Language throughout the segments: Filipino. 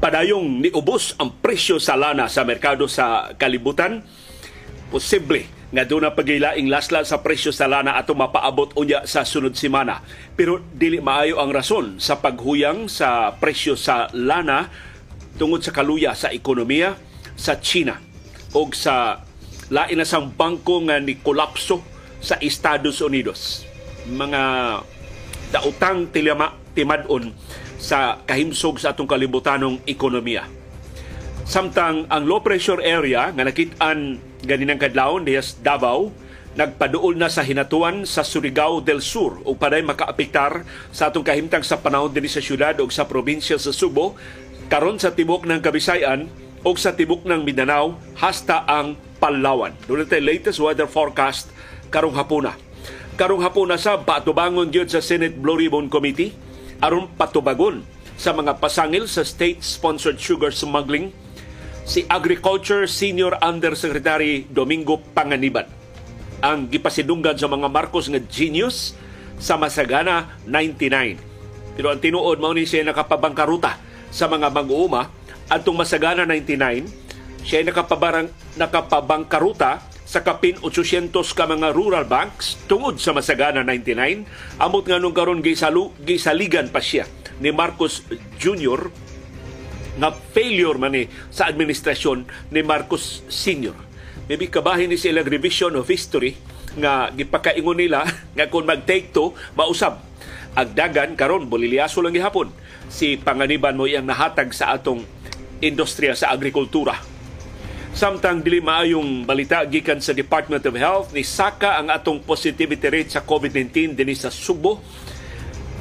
padayong niubos ang presyo sa lana sa merkado sa kalibutan, posible nga doon na pagilaing lasla sa presyo sa lana ato mapaabot unya sa sunod semana. Pero dili maayo ang rason sa paghuyang sa presyo sa lana tungod sa kaluya sa ekonomiya sa China o sa lain na sang bangko nga ni kolapso sa Estados Unidos. Mga dautang tilama timadon sa kahimsog sa atong kalibutanong ekonomiya. Samtang ang low pressure area nga nakitaan ganinang kadlawon diya Davao nagpaduol na sa hinatuan sa Surigao del Sur ug paday makaapektar sa atong kahimtang sa panahon dinhi sa syudad ug sa probinsya sa Subo karon sa tibok ng Kabisayan ug sa tibok ng Mindanao hasta ang Palawan. Doon natin latest weather forecast karong hapuna. Karong hapuna sa patubangon gyud sa Senate Blue Ribbon Committee aron patubagon sa mga pasangil sa state-sponsored sugar smuggling si Agriculture Senior Undersecretary Domingo Panganiban ang gipasidunggan sa mga Marcos nga genius sa Masagana 99. Pero ang tinuod mao ni siya nakapabangkaruta sa mga mag-uuma atong Masagana 99 siya nakapabarang nakapabangkaruta sa kapin 800 ka mga rural banks tungod sa Masagana 99 amot nga nung karon gisalu gisaligan pa siya ni Marcos Jr nga failure man ni sa administrasyon ni Marcos Sr. Maybe kabahin ni silang revision of history nga gipakaingon nila nga kung mag-take to, mausab. Agdagan karon bolilyaso lang gihapon si panganiban mo iyang nahatag sa atong industriya sa agrikultura. Samtang dili maayong balita gikan sa Department of Health ni saka ang atong positivity rate sa COVID-19 dinhi sa Subo.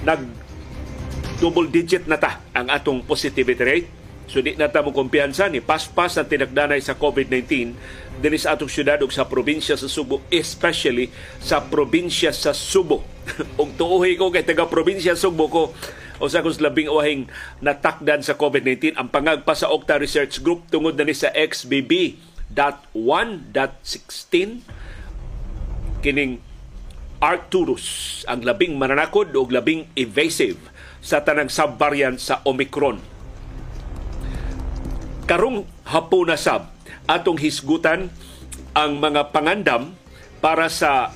Nag double digit na ta ang atong positivity rate So di na ta mo kumpiyansa ni paspas na tinagdanay sa COVID-19 dinhi sa atong syudad ug sa probinsya sa Subo, especially sa probinsya sa Subo. ug tuohi ko kay taga probinsya Subo ko usa kos labing uhing natakdan sa COVID-19 ang pangagpa sa Octa Research Group tungod na ni sa XBB.1.16 kining Arcturus ang labing mananakod ug labing evasive sa tanang subvariant sa Omicron. Karong hapon na sab atong hisgutan ang mga pangandam para sa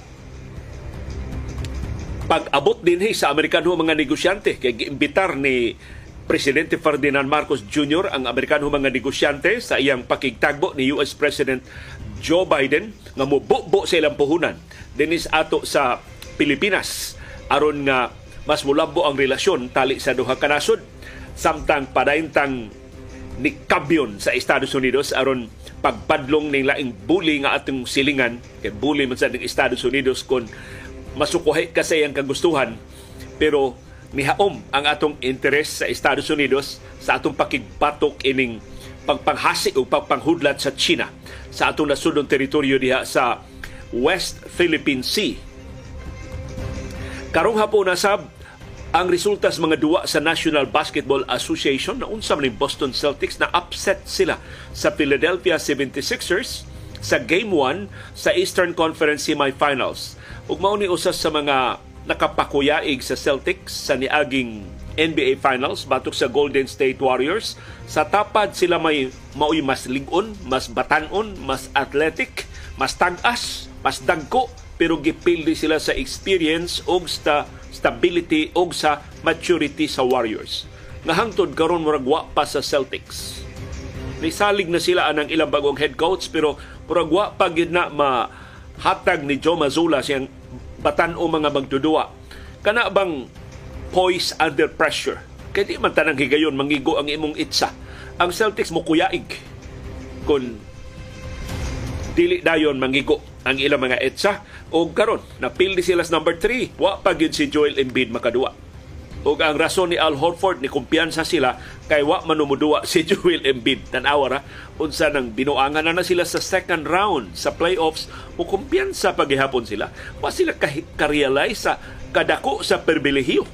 pag-abot din sa Amerikano mga negosyante. Kay giimbitar ni Presidente Ferdinand Marcos Jr. ang Amerikano mga negosyante sa iyang pakigtagbo ni US President Joe Biden nga mububo sa ilang puhunan. Dinis ato sa Pilipinas. Aron nga mas mulabo ang relasyon tali sa duha ka nasod. Samtang padayntang ni kabyon sa Estados Unidos aron pagpadlong ning laing bully nga atong silingan. Kay bully man sa Estados Unidos kon masukuhay ka sa iyang kagustuhan pero nihaom ang atong interes sa Estados Unidos sa atong pakigbatok ining pagpanghasi o pagpanghudlat sa China sa atong nasudong teritoryo diha sa West Philippine Sea. Karong hapon na sab ang resulta sa mga duwa sa National Basketball Association na unsa man Boston Celtics na upset sila sa Philadelphia 76ers sa Game 1 sa Eastern Conference Semifinals. Ug mao ni usas sa mga nakapakuyaig sa Celtics sa niaging NBA Finals batok sa Golden State Warriors. Sa tapad sila may maoy mas ligon, mas batanon, mas athletic, mas tagas, mas dagko pero gipildi sila sa experience og sa stability o sa maturity sa Warriors. Nga hangtod karon murag wa pa sa Celtics. Nisalig na sila anang ilang bagong head coach pero murag wa pa gid na mahatag ni Joe Mazzulla siyang batan o mga magdudua. Kana bang poise under pressure? Kaya di man tanang higayon mangigo ang imong itsa. Ang Celtics mo kuyaig kung dili dayon mangigo ang ilang mga etsa o karon napildi sila sa number 3 wa pa gyud si Joel Embiid makadua ug ang rason ni Al Horford ni kumpiyansa sila kay wa manumuduwa si Joel Embiid tan-awa ra unsa nang binuangan na, na sila sa second round sa playoffs mo kumpiyansa pagihapon sila wa sila ka-realize sa kadako sa perbilihiyo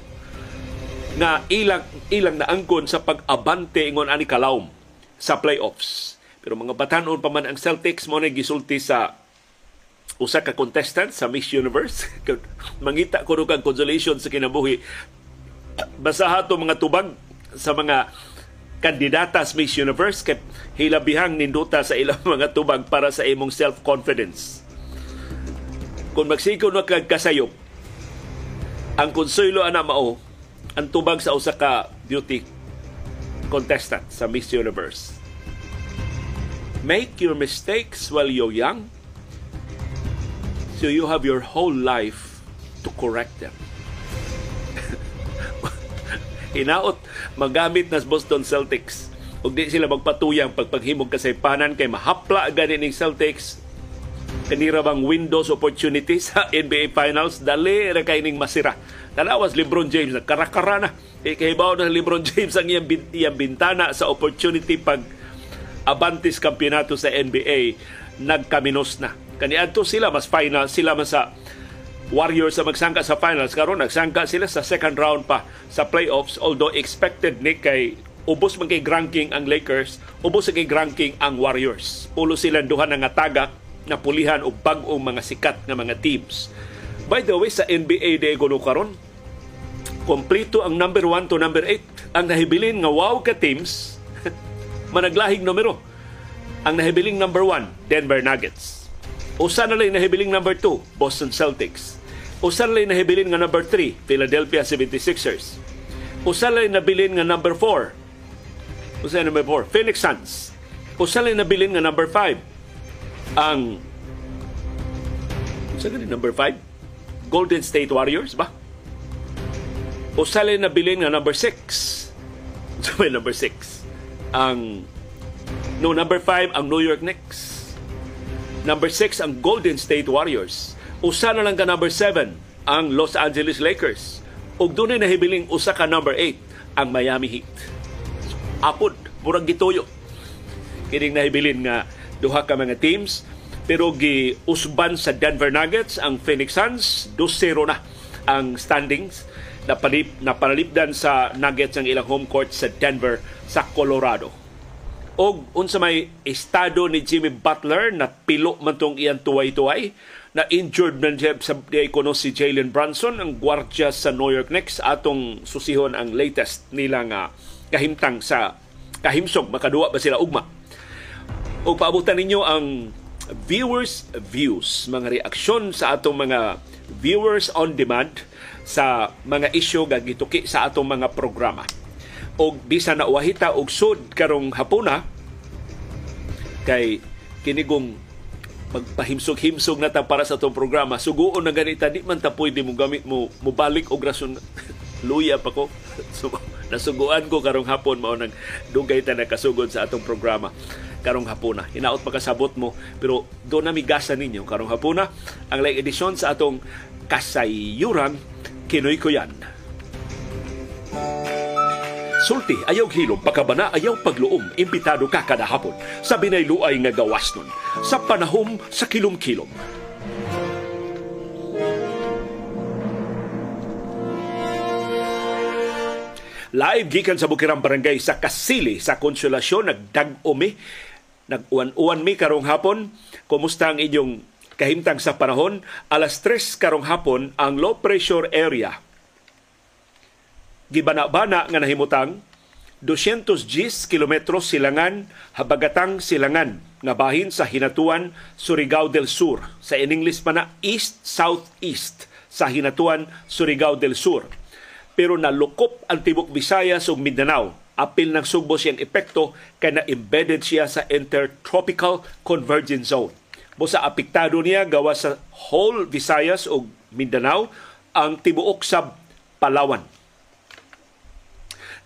nga ilang ilang naangkon sa pag-abante ingon ani kalawom sa playoffs pero mga batanon pa man ang Celtics mo na gisulti sa usa ka contestant sa Miss Universe. Mangita ko kag consolation sa kinabuhi. Basta hato mga tubag sa mga kandidata sa Miss Universe kay hilabihang ninduta sa ilang mga tubag para sa imong self-confidence. Kung magsikon wa kag ang konsuelo ana mao ang tubag sa usa ka beauty contestant sa Miss Universe. Make your mistakes while you're young so you have your whole life to correct them. Hinaot, magamit nas Boston Celtics. Ug di sila magpatuyang pagpaghimog kasaypanan kay mahapla gani ning Celtics kanira bang windows opportunity sa NBA Finals dali ra kay ning masira. Tanawas LeBron James na karakara na. E kahibaw na LeBron James ang iyang, iyang bintana sa opportunity pag abantis kampeonato sa NBA nagkaminos na Kaniadto sila mas final sila mas sa Warriors sa magsangka sa finals. Karon nagsangka sila sa second round pa sa playoffs. Although expected ni kay ubos man kay ranking ang Lakers ubos kay ranking ang Warriors. Pulo sila duha nga tagak na pulihan og bag-ong mga sikat nga mga teams. By the way sa NBA de kuno karon kompleto ang number 1 to number 8 ang nahibilin nga wow ka teams managlahig numero ang nahibiling number 1 Denver Nuggets. Usa na lang nahibiling number 2, Boston Celtics. Usa na lang nahibilin nga number 3, Philadelphia 76ers. Usa na nabilin nga number 4, usa na number 4, Phoenix Suns. Usa na nabilin nga number 5, ang usa na number 5, Golden State Warriors ba? Usa na nabilin nga number 6, so number 6, ang no number 5 ang New York Knicks Number 6 ang Golden State Warriors. Usa na lang ka number 7 ang Los Angeles Lakers. Ug dunay nahibiling usa ka number 8 ang Miami Heat. Apod, murag gituyo. Kining nahibilin nga duha ka mga teams pero gi usban sa Denver Nuggets ang Phoenix Suns 2-0 na ang standings na palip na panalipdan sa Nuggets ang ilang home court sa Denver sa Colorado og unsa may estado ni Jimmy Butler na pilo man tong iyang tuway-tuway na injured man siya sa kuno si Jalen Brunson ang gwardya sa New York Knicks. Atong susihon ang latest nila nga kahimtang sa kahimsog. Makaduwa ba sila? Ugma. Og paabutan ninyo ang viewers views. Mga reaksyon sa atong mga viewers on demand sa mga isyu nga gituki sa atong mga programa. Og bisan na wahita og sud karong hapuna kay kinigong magpahimsog-himsog na ta para sa itong programa. Suguon na ganita, di man ta pwede mo gamit mo, mo balik og rason. Luya pa ko. So, nasuguan ko karong hapon mao nang dugay ta nakasugod sa atong programa karong hapuna. Hinaot makasabot mo pero do na migasa ninyo karong hapuna ang live edition sa atong kasayuran kinoy ko yan. Sulti, ayaw hilom, pagkabana, ayaw pagluom, imbitado ka kada hapon sa binayluay nga gawas nun, sa panahom sa kilom-kilom. Live gikan sa Bukirang Barangay sa Kasili sa Konsolasyon nagdag-umi nag-uwan-uwan mi karong hapon. Kumusta ang inyong kahimtang sa panahon? Alas 3 karong hapon ang low pressure area gibana-bana nga nahimutang 200 Gs kilometros silangan habagatang silangan nga bahin sa Hinatuan, Surigao del Sur. Sa in English pa na east-southeast sa Hinatuan, Surigao del Sur. Pero nalukop ang tibok Visayas ug Mindanao. Apil ng sugbo siyang epekto kay na embedded siya sa intertropical convergence zone. Busa apektado niya gawa sa whole Visayas ug Mindanao ang tibuok sa Palawan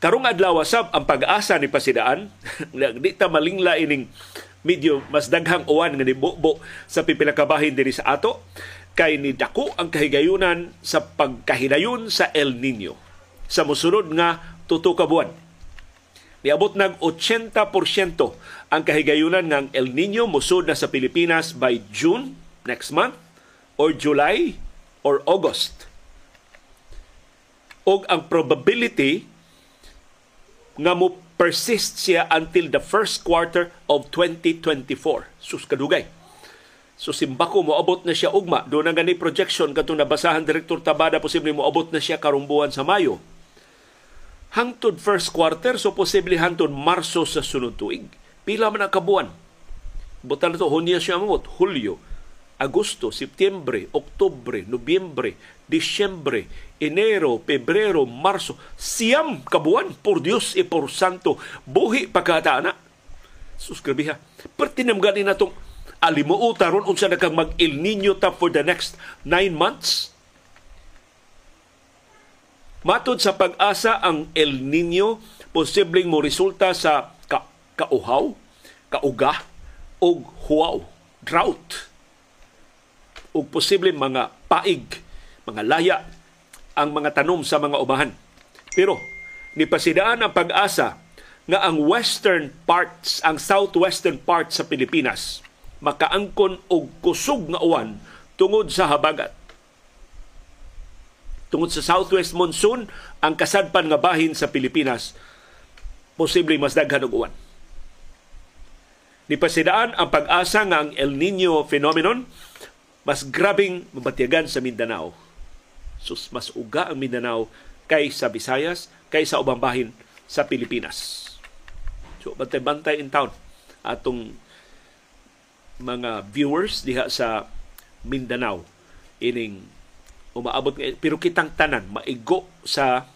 Karong adlaw sab ang pag-asa ni pasidaan di ta malingla ining medyo mas daghang uwan nga nibubo sa pipila ka diri sa ato kay ni dako ang kahigayunan sa pagkahidayon sa El Nino sa mosunod nga tuto ka buwan. Niabot nag 80% ang kahigayunan ng El Nino musud na sa Pilipinas by June next month or July or August. Og ang probability nga mo persist siya until the first quarter of 2024. Sus kadugay. So simbako mo abot na siya ugma. Doon na gani projection katong nabasahan Direktor Tabada posible mo abot na siya karumbuan sa Mayo. hangtod first quarter so posible hangtod Marso sa sunod tuig. Pila man ang kabuan. Butan na to Hunyo siya mamot, Hulyo, Agosto, Setyembre, Oktubre, Nobyembre, Disyembre, Enero, Pebrero, Marso, siyam kabuan, por Dios e por Santo, buhi pagkataana. Sus, grabe ha. Pertinam gani na itong alimuuta ron unsa na kang mag-El Nino ta for the next nine months. Matod sa pag-asa ang El Nino posibleng mo resulta sa ka kauhaw, kauga, o huaw, drought ug posible mga paig, mga laya ang mga tanom sa mga ubahan. Pero nipasidaan ang pag-asa nga ang western parts, ang southwestern parts sa Pilipinas makaangkon og kusog nga uwan tungod sa habagat. Tungod sa southwest monsoon, ang kasadpan nga bahin sa Pilipinas posible mas daghan og uwan. Nipasidaan ang pag-asa nga ang El Nino phenomenon mas grabing mabatyagan sa Mindanao. Sus, mas uga ang Mindanao kay sa Visayas, kay sa ubang bahin sa Pilipinas. So, bantay-bantay in town atong mga viewers diha sa Mindanao ining umaabot pero kitang tanan maigo sa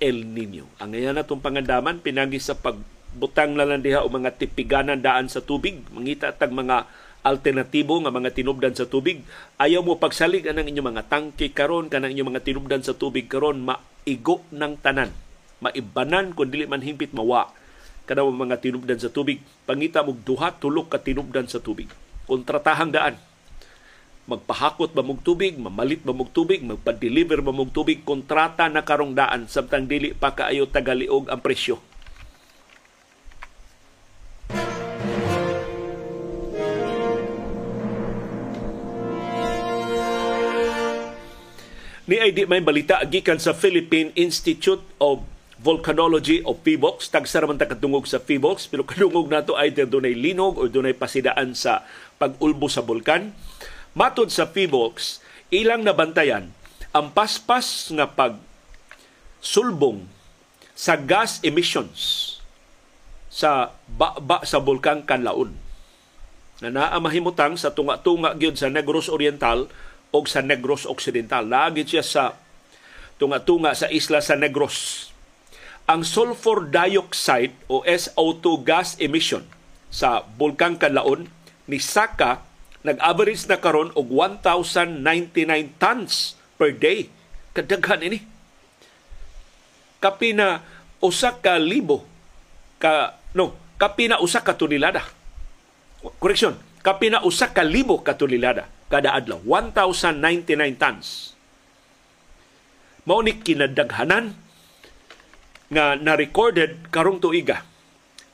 El Nino. Ang ngayon natong pangandaman pinagi sa pagbutang na lang diha o mga tipiganan daan sa tubig, mangita tag mga alternatibo nga mga tinubdan sa tubig. Ayaw mo pagsalig anang inyong mga tangke karon kanang inyong mga tinubdan sa tubig karon maigo ng tanan. Maibanan kun dili man hingpit mawa. Kada mga tinubdan sa tubig pangita mo duha tulok ka tinubdan sa tubig. Kontratahang daan. Magpahakot ba mong tubig? Mamalit ba mong tubig? Magpa-deliver ba mong tubig? Kontrata na karong daan samtang dili pa kaayo tagaliog ang presyo Ni ay di may balita gikan sa Philippine Institute of Volcanology of PHIVOLCS. Tagsara man katungog sa PHIVOLCS pero kadungog nato ay dunay linog o dunay pasidaan sa pag-ulbo sa bulkan. Matod sa PHIVOLCS, ilang nabantayan ang paspas nga pag sulbong sa gas emissions sa ba sa bulkan Kanlaon na naa mahimutang sa tunga-tunga gyud sa Negros Oriental o sa Negros Occidental. Naagit siya sa tunga-tunga sa isla sa Negros. Ang sulfur dioxide o SO2 gas emission sa Bulkang Kanlaon ni Saka nag-average na karon og 1,099 tons per day. Kadaghan ini. Kapina usa ka libo ka no, kapina usa ka tonelada. Correction, kapina usa ka libo ka tonelada kada adlaw 1099 tons. Mao ni kinadaghanan nga na recorded karong tuiga.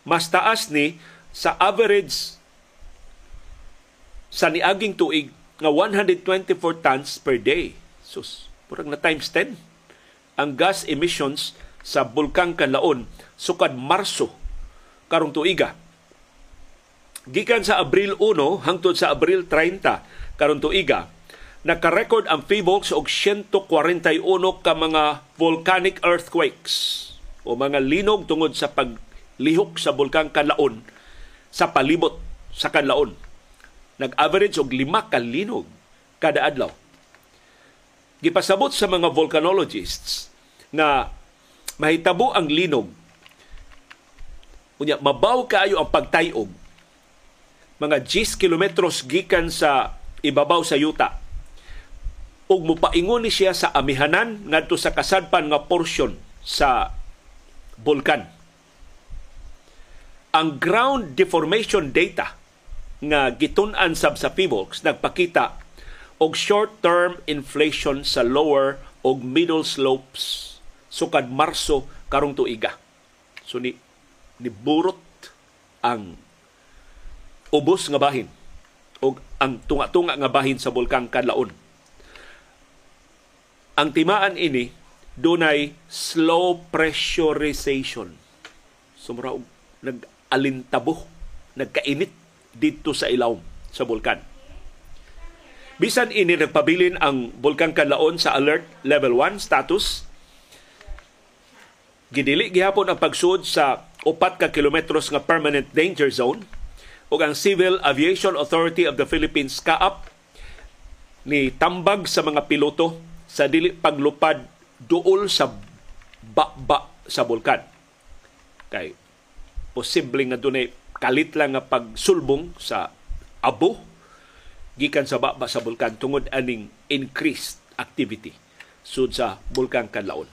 Mas taas ni sa average sa niaging tuig nga 124 tons per day. Sus purag na times 10 ang gas emissions sa bulkang Kanlaon sukad Marso karong tuiga. Gikan sa Abril 1 hangtod sa Abril 30 karon tuiga naka-record ang PHIVOLCS og 141 ka mga volcanic earthquakes o mga linog tungod sa paglihok sa bulkang Kanlaon sa palibot sa Kanlaon. Nag-average og lima ka linog kada adlaw. Gipasabot sa mga volcanologists na mahitabo ang linog unya mabaw kaayo ang pagtayog mga 10 kilometros gikan sa ibabaw sa yuta ug mupaingon ni siya sa amihanan ngadto sa kasadpan nga porsyon sa bulkan. Ang ground deformation data nga gitun-an sab sa PHIVOLCS nagpakita og short-term inflation sa lower og middle slopes sukad Marso karong tuiga. So ni ni burot ang ubos nga bahin o ang tunga-tunga nga bahin sa bulkang Kanlaon. Ang timaan ini dunay slow pressurization. Sumra nag-alintabo, nagkainit dito sa ilaw sa bulkan. Bisan ini nagpabilin ang bulkang Kanlaon sa alert level 1 status Gidili gihapon ang pagsud sa upat ka kilometros nga permanent danger zone ug ang Civil Aviation Authority of the Philippines kaap ni tambag sa mga piloto sa dili paglupad duol sa baba sa bulkan. Kay posible nga dunay kalit lang nga pagsulbong sa abo gikan sa baba sa bulkan tungod aning increased activity sud sa bulkan Kanlaon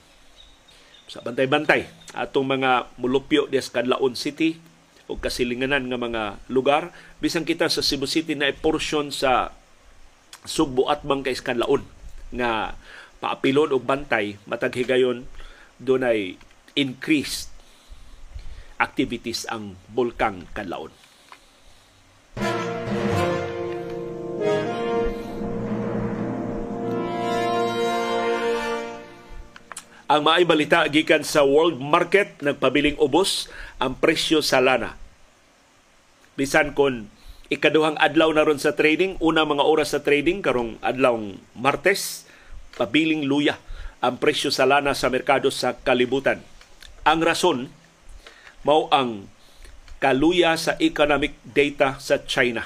sa bantay-bantay atong mga mulupyo des Kadlaon City o kasilinganan nga mga lugar bisan kita sa Cebu City na portion sa Sugbo at Bangkay Kadlaon nga paapilon og bantay matag higayon dunay increased activities ang bulkang Kadlaon. Ang maay balita gikan sa world market nagpabiling ubos ang presyo sa lana. Bisan kon ikaduhang adlaw na ron sa trading, una mga oras sa trading karong adlaw Martes, pabiling luya ang presyo sa lana sa merkado sa kalibutan. Ang rason mao ang kaluya sa economic data sa China.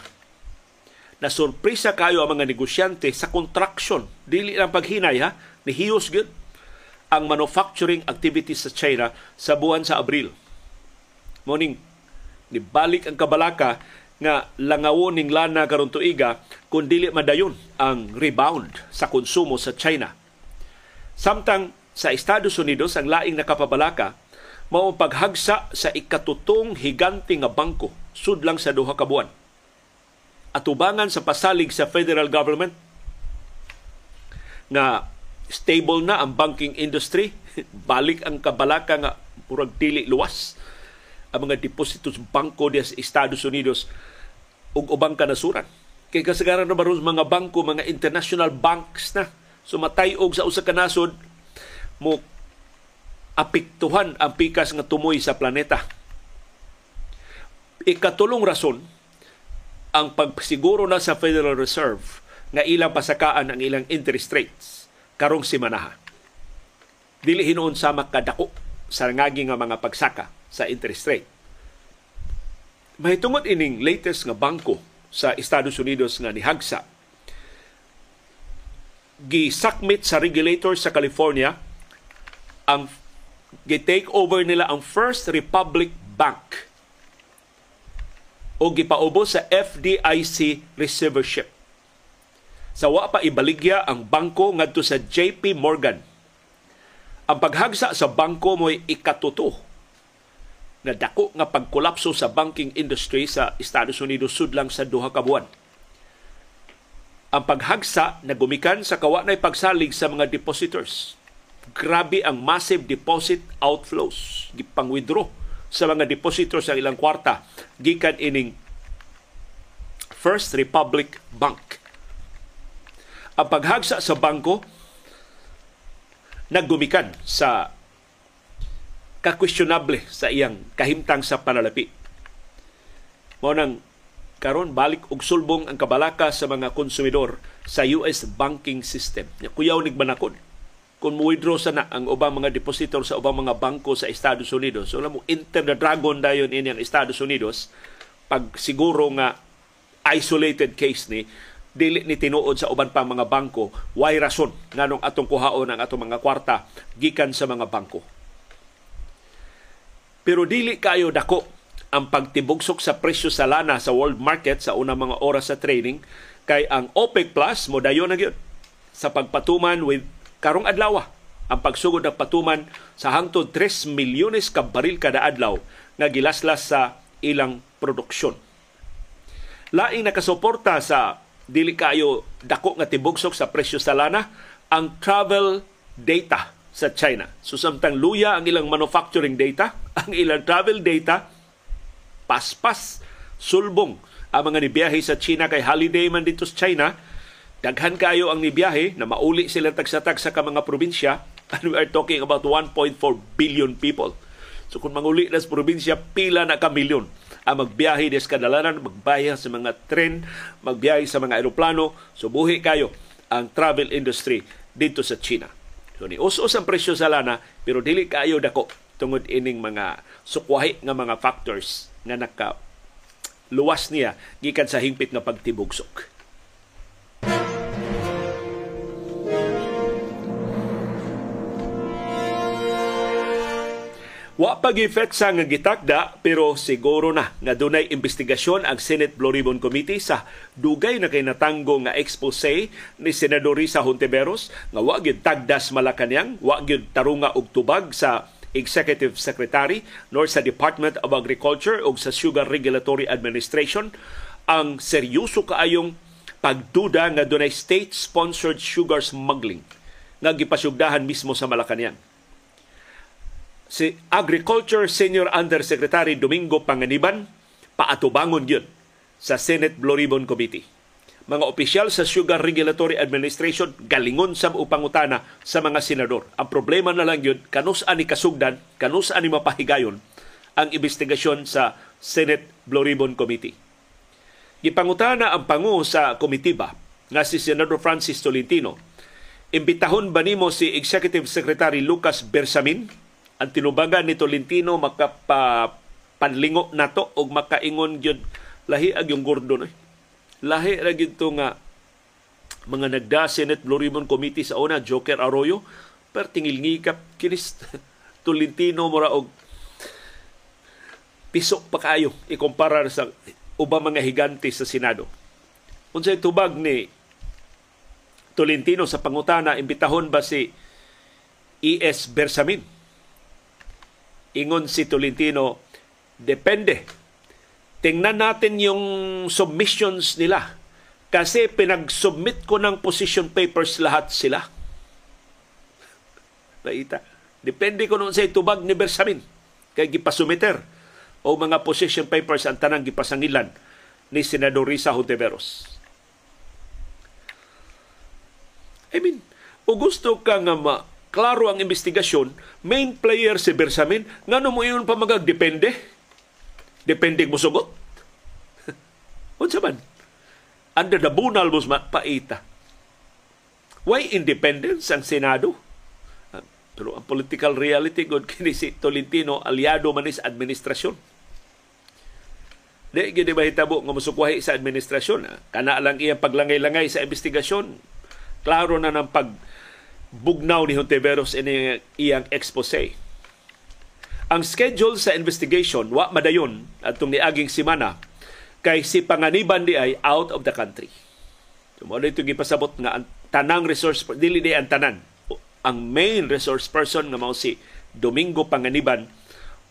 Na sorpresa kayo ang mga negosyante sa contraction, dili lang paghinay ha, ni hiyos gyud ang manufacturing activities sa China sa buwan sa Abril. Morning, nibalik ang kabalaka nga langawon ning lana karon tuiga kung dili madayon ang rebound sa konsumo sa China. Samtang sa Estados Unidos ang laing nakapabalaka mao paghagsa sa ikatutong higante nga bangko sudlang sa duha ka buwan. Atubangan sa pasalig sa federal government nga stable na ang banking industry, balik ang kabalaka nga purag dili luwas ang mga deposito sa bangko sa Estados Unidos ug ubang kanasuran. Kay kasagaran na maron mga bangko, mga international banks na sumatayog sa usa ka nasod mo apektuhan ang pikas nga tumoy sa planeta. Ikatulong rason ang pagsiguro na sa Federal Reserve nga ilang pasakaan ang ilang interest rates karong simanaha. Dili hinuon sa makadako sa ngagi nga mga pagsaka sa interest rate. Mahitungod ining latest nga bangko sa Estados Unidos nga nihagsa gisakmit sa regulator sa California ang gi-take over nila ang First Republic Bank o gipaubo sa FDIC receivership sa wa pa ibaligya ang bangko ngadto sa JP Morgan. Ang paghagsa sa bangko mo'y ikatuto na dako nga pagkolapso sa banking industry sa Estados Unidos sudlang sa duha ka buwan. Ang paghagsa na gumikan sa kawa na pagsalig sa mga depositors. Grabe ang massive deposit outflows, gipang-withdraw sa mga depositors sa ilang kwarta gikan ining First Republic Bank ang paghagsa sa bangko naggumikan sa kakwestyonable sa iyang kahimtang sa panalapi. Mao nang karon balik og sulbong ang kabalaka sa mga konsumidor sa US banking system. Kuyaw nig manakod kung mo-withdraw sa na ang ubang mga depositor sa ubang mga bangko sa Estados Unidos. So, mo enter the dragon dayon ini ang Estados Unidos pag siguro nga isolated case ni dili ni tinuod sa uban pa mga bangko way rason nganong atong kuhaon ang atong mga kwarta gikan sa mga bangko pero dili kayo dako ang pagtibugsok sa presyo sa lana sa world market sa unang mga oras sa trading kay ang OPEC Plus mo dayon na gyud sa pagpatuman with karong adlaw ang pagsugod ng patuman sa hangtod 3 milyones ka baril kada adlaw nga gilaslas sa ilang produksyon. Laing nakasuporta sa dili kayo dako nga tibugsok sa presyo sa lana ang travel data sa China. So samtang luya ang ilang manufacturing data, ang ilang travel data paspas sulbong ang mga nibiyahe sa China kay holiday man dito sa China daghan kayo ang nibiyahe na mauli sila tagsa-tag sa mga probinsya and we are talking about 1.4 billion people. So kung manguli na sa probinsya, pila na ka milyon ang magbiyahe des kadalanan, magbayad sa mga tren, magbiyahe sa mga eroplano, subuhi kayo ang travel industry dito sa China. So ni us ang presyo sa lana, pero dili kayo dako tungod ining mga sukwahi nga mga factors nga naka luwas niya gikan sa hingpit nga pagtibugsok. Wa pa sa nga gitakda pero siguro na. Nga dunay investigasyon ang Senate Blue Ribbon Committee sa dugay na kay natanggo nga expose ni Senador Risa Hontiveros nga wa gyud tagdas Malacañang, wa gyud tarunga og tubag sa Executive Secretary nor sa Department of Agriculture o sa Sugar Regulatory Administration. Ang seryoso kaayong pagduda nga dunay state-sponsored sugar smuggling nga gipasugdahan mismo sa Malacañang si Agriculture Senior Undersecretary Domingo Panganiban paatubangon yun sa Senate Blue Ribbon Committee. Mga opisyal sa Sugar Regulatory Administration galingon sa upangutana sa mga senador. Ang problema na lang yun, kanus ani kasugdan, kanus ani mapahigayon ang investigasyon sa Senate Blue Ribbon Committee. Gipangutana ang pangu sa komitiba nga si Senador Francis Tolentino. Imbitahon ba nimo si Executive Secretary Lucas Bersamin ang tinubagan ni Tolentino makapanlingo nato og makaingon gyud lahi ag yung gordo no. Lahi ra gyud nga mga nagda Senate Blue Ribbon Committee sa una Joker Arroyo per tingil ngikap kinis Tolentino mura og piso pa kayo ikumpara sa ubang mga higante sa Senado. Unsay tubag ni Tolentino sa pangutana imbitahon ba si E.S. Bersamin Ingon si Tolentino, depende. Tingnan natin yung submissions nila. Kasi pinag-submit ko ng position papers lahat sila. Naita. Depende ko noon sa itubag ni Bersamin. Kay gipasumiter o mga position papers ang tanang gipasangilan ni Senador Risa Hontiveros. I mean, o gusto ka nga ma klaro ang investigasyon, main player si Bersamin, nga mo yun pa magagdepende? Depende mo sugot? Unsa man? Under the bunal mo paita. Why independence ang Senado? Ah, pero ang political reality god kini si Tolentino aliado man sa administrasyon. Di gid mahitabo nga musukwahi sa administrasyon. Ah. Kana lang iyang paglangay-langay sa investigasyon. Klaro na ng pag bugnaw ni Hontiveros ini iyang expose. Ang schedule sa investigation wa madayon atong niaging semana kay si panganiban di ay out of the country. So, mo dito gipasabot nga ang tanang resource dili di ang tanan. Ang main resource person nga mao si Domingo Panganiban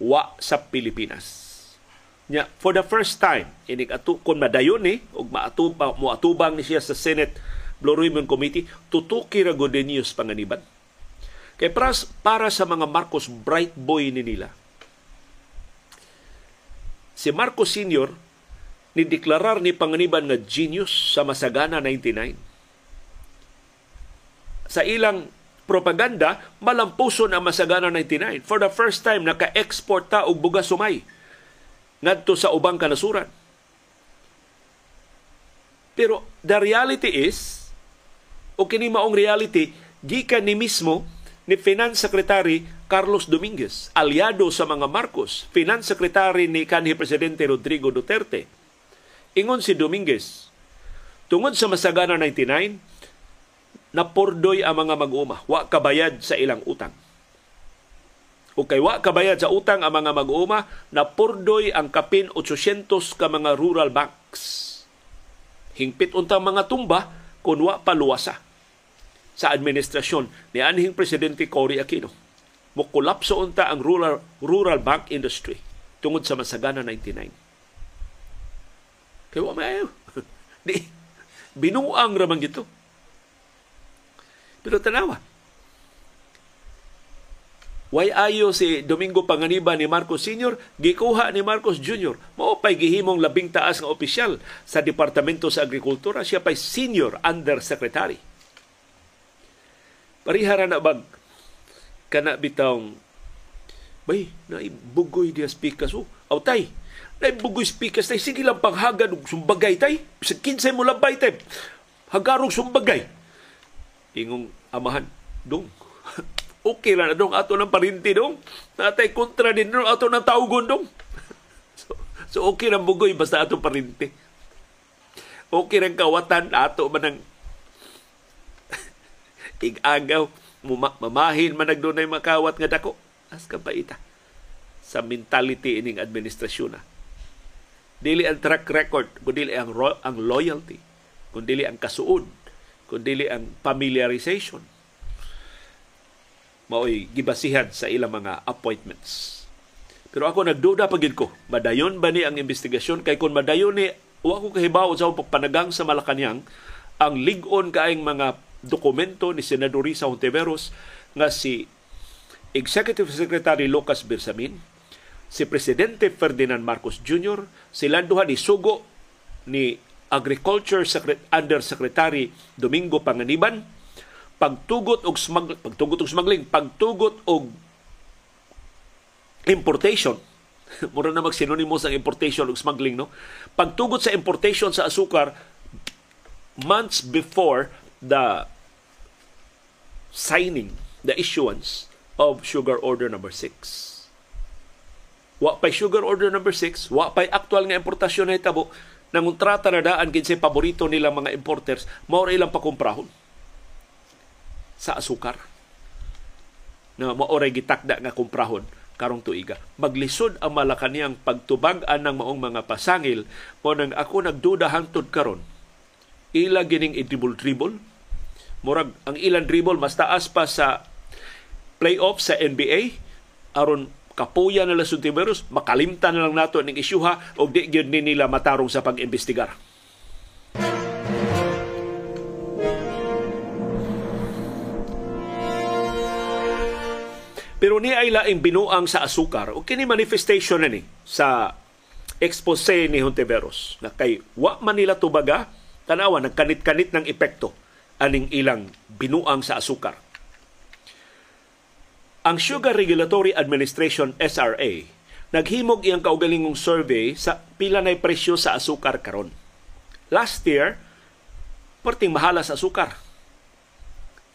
wa sa Pilipinas. Nya for the first time inig atu kun madayon ni ug maatubang mo atubang ni siya sa Senate Blue Committee, tutuki ra gud news panganiban. Kay para, para sa mga Marcos bright boy ni nila. Si Marcos Sr. ni deklarar ni panganiban nga genius sa Masagana 99. Sa ilang propaganda, malampuson ang Masagana 99. For the first time, naka-export ta og bugas sumay ngadto sa ubang kanasuran. Pero the reality is, o kini maong reality gikan ni mismo ni Finance Secretary Carlos Dominguez, aliado sa mga Marcos, Finance Secretary ni kanhi Presidente Rodrigo Duterte. Ingon si Dominguez, tungod sa Masagana 99, napordoy ang mga mag-uma, wa kabayad sa ilang utang. O kay wa kabayad sa utang ang mga mag-uma, napurdoy ang kapin 800 ka mga rural banks. Hingpit untang mga tumba kung wa paluwasa sa administrasyon ni anhing presidente Cory Aquino. Mukulapso unta ang rural rural bank industry tungod sa masagana 99. Kaya wa maayo. Di binuang ramang gito. Pero tanawa, Way ayo si Domingo Panganiba ni Marcos Sr. gikuha ni Marcos Jr. Mao pay gihimong labing taas nga opisyal sa Departamento sa Agrikultura. Siya pay Senior Undersecretary Parihara na bag. Kana bitawng bay na ibugoy dia speakers oh tay. Na ibugoy speakers tay. Sige lang paghagad og sumbagay tay. Sa kinsay mo labay tay. Hagarog sumbagay. Ingong amahan dong. Okay ra na dong. Ato ng parinti dong. Natay kontra din dong. Ato ng taugon dong. so, so okay ra bugoy basta ato parinti. Okay ra kawatan. Ato man ng ig-agaw mamahin man nagdunay makawat nga dako. As ka ita sa mentality ining administrasyon na. Dili ang track record, kundi ang, ro- ang loyalty, kundi ang kasuod, kundi ang familiarization mao'y gibasihan sa ilang mga appointments. Pero ako nagduda pagid ko, madayon ba ni ang investigasyon kay kung madayon ni wa ko kahibaw sa pagpanagang sa Malacañang ang ligon kaayong mga dokumento ni Senador Risa Hontiveros nga si Executive Secretary Lucas Bersamin, si Presidente Ferdinand Marcos Jr., sila duha ni Sugo ni Agriculture Secret Undersecretary Domingo Panganiban, pagtugot og smag pagtugot og smuggling, pagtugot og importation. Mura na magsinonimo sa importation ug smuggling no. Pagtugot sa importation sa asukar months before the signing, the issuance of sugar order number 6. Wa pay sugar order number 6, wa pay actual nga importasyon na hitabo, nanguntrata na daan kinsay paborito nilang mga importers, mao ilang pakumprahon sa asukar na maoray gitakda nga kumprahon karong tuiga. Maglisod ang Malacanang pagtubag-an ng maong mga pasangil mo nang ako nagduda hangtod karon. Ila gining i-dribble-dribble. Murag ang ilang dribble mas taas pa sa playoff sa NBA aron kapuya nila Suntiveros, makalimtan na lang nato ning isyuha o di gyud ni nila matarong sa pag-imbestigar. Pero ni ay laing binuang sa asukar. O kini manifestation na ni sa expose ni Hontiveros na kay wa man nila tubaga tanawa nagkanit-kanit ng epekto aning ilang binuang sa asukar. Ang Sugar Regulatory Administration SRA naghimog iyang kaugalingong survey sa pila na presyo sa asukar karon. Last year, perting mahala sa asukar.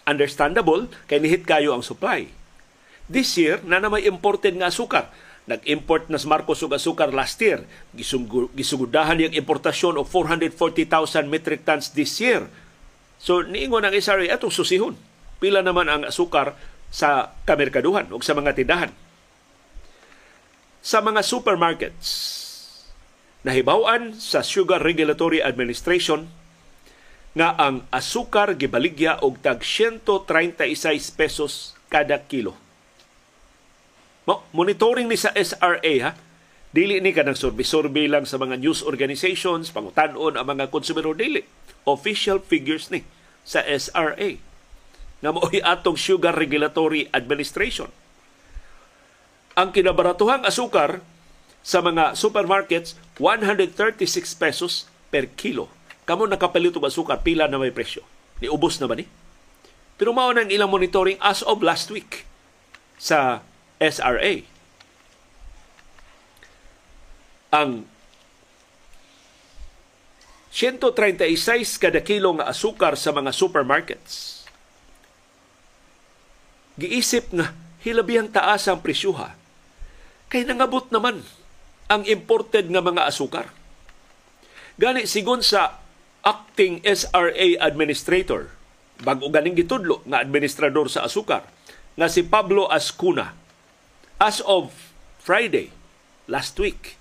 Understandable, kay nihit kayo ang supply This year, na may imported nga asukar. Nag-import na sa Marcos og asukar last year. Gisugudahan niyang importasyon og 440,000 metric tons this year. So, niingon ang SRA, atong susihon. Pila naman ang asukar sa kamerkaduhan o sa mga tindahan. Sa mga supermarkets, nahibawan sa Sugar Regulatory Administration nga ang asukar gibaligya og tag 136 pesos kada kilo. Monitoring ni sa SRA ha. Dili ni ka ng survey-survey lang sa mga news organizations, pangutanon ang mga konsumer dili. Official figures ni sa SRA nga mo'y atong Sugar Regulatory Administration. Ang kinabaratuhang asukar sa mga supermarkets, 136 pesos per kilo. Kamo nakapalit og asukar, pila na may presyo. Niubos na ba ni? Pero mao nang ilang monitoring as of last week sa SRA. Ang 136 kada kilo nga asukar sa mga supermarkets. Giisip nga hilabihang taas ang presyuha. Kay nangabot naman ang imported nga mga asukar. Gani sigon sa acting SRA administrator, bago ganing gitudlo nga administrador sa asukar, nga si Pablo Ascuna As of Friday, last week,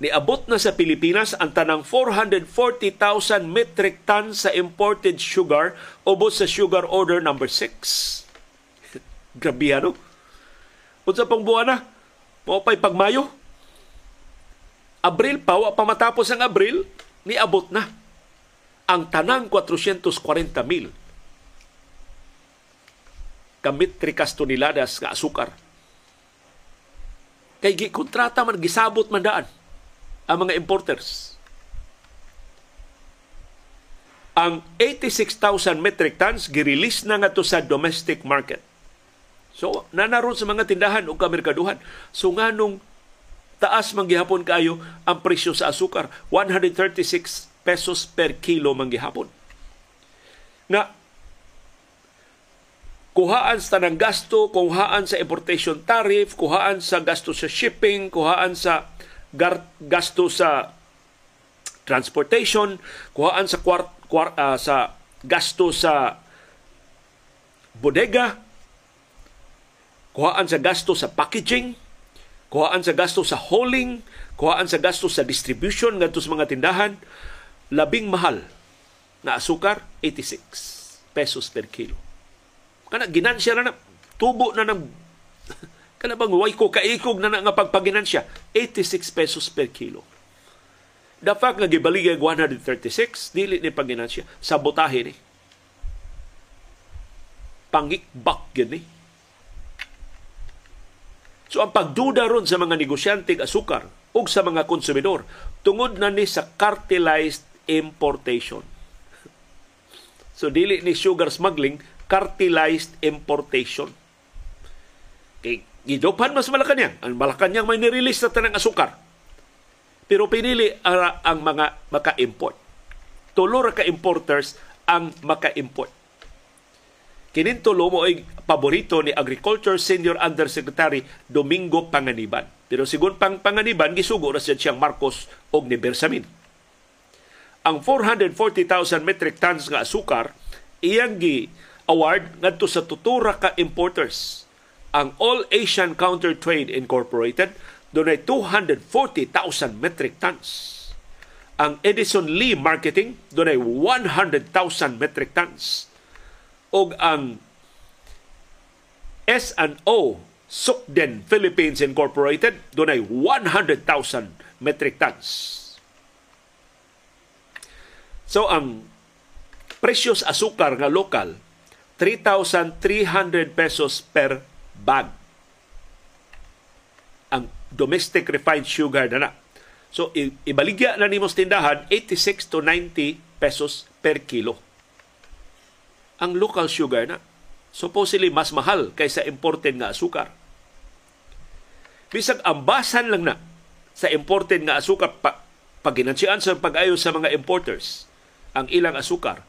niabot na sa Pilipinas ang tanang 440,000 metric tons sa imported sugar ubos sa sugar order number 6. Grabe ano? Unsa pang buwan na? Mo pay pagmayo? Abril pa, wa pa matapos ang Abril, niabot na ang tanang 440 mil kamitrikas toneladas nga asukar Kay gikontrata man, gisabot man daan ang mga importers. Ang 86,000 metric tons girelease na nga to sa domestic market. So, nanaroon sa mga tindahan o kamerkaduhan. So, nga nung taas manggihapon kayo ang presyo sa asukar, 136 pesos per kilo manggihapon. Nga, kuhaan sa tanang gasto, kuhaan sa importation tariff, kuhaan sa gasto sa shipping, kuhaan sa gasto sa transportation, kuhaan sa kwart, kwart, uh, sa gasto sa bodega, kuhaan sa gasto sa packaging, kuhaan sa gasto sa hauling, kuhaan sa gasto sa distribution ngadto sa mga tindahan, labing mahal na asukar 86 pesos per kilo. Kana ginansya na na tubo na ng kana bang way ko kaikog na na nga pagpaginansya 86 pesos per kilo. The fact nga gibaligay 136 dili ni paginansya sabotahe ni. Pangikbak gini. So ang pagduda ron sa mga negosyante asukar ug sa mga konsumidor tungod na ni sa cartelized importation. So dili ni sugar smuggling, cartelized importation. Kay gidopan mas Malacanang. Ang Malacanang may nirelease na tanang asukar. Pero pinili ang, ang mga maka-import. Tulo ra ka importers ang maka-import. Kinin tulo mo ay paborito ni Agriculture Senior Undersecretary Domingo Panganiban. Pero sigon pang Panganiban, gisugo na siya siyang Marcos og ni Bersamin. Ang 440,000 metric tons nga asukar, iyang gi award ngadto sa tutura ka importers. Ang All Asian Counter Trade Incorporated dunay 240,000 metric tons. Ang Edison Lee Marketing dunay 100,000 metric tons og ang S&O Sukden Philippines Incorporated dunay 100,000 metric tons. So ang presyo asukar nga lokal 3,300 pesos per bag. Ang domestic refined sugar na na. So, ibaligya na nimos tindahan, 86 to 90 pesos per kilo ang local sugar na. Supposedly mas mahal kaysa imported nga asukar. Bisag ambasan lang na sa imported nga asukar pa, paginansian sa pag-ayo sa mga importers ang ilang asukar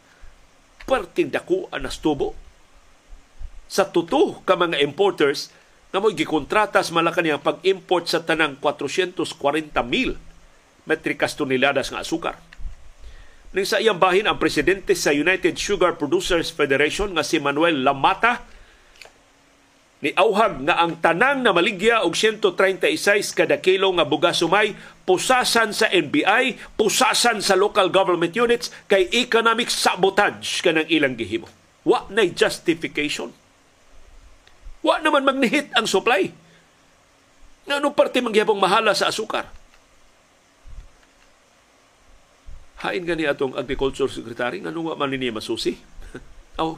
perting dako anas tubo sa tuto ka mga importers nga mo gikontrata sa Malacanang pag-import sa tanang 440 mil metrikas toneladas nga asukar Ning sa iyang bahin ang presidente sa United Sugar Producers Federation nga si Manuel Lamata ni auhag nga ang tanang na maligya og 136 kada kilo nga bugas sumay pusasan sa NBI, pusasan sa local government units kay economic sabotage kanang ilang gihimo. Wa na justification. Wa naman magnihit ang supply. Nga ano parte mangyapong mahala sa asukar? hain gani atong agriculture secretary ngano wa man ni masusi aw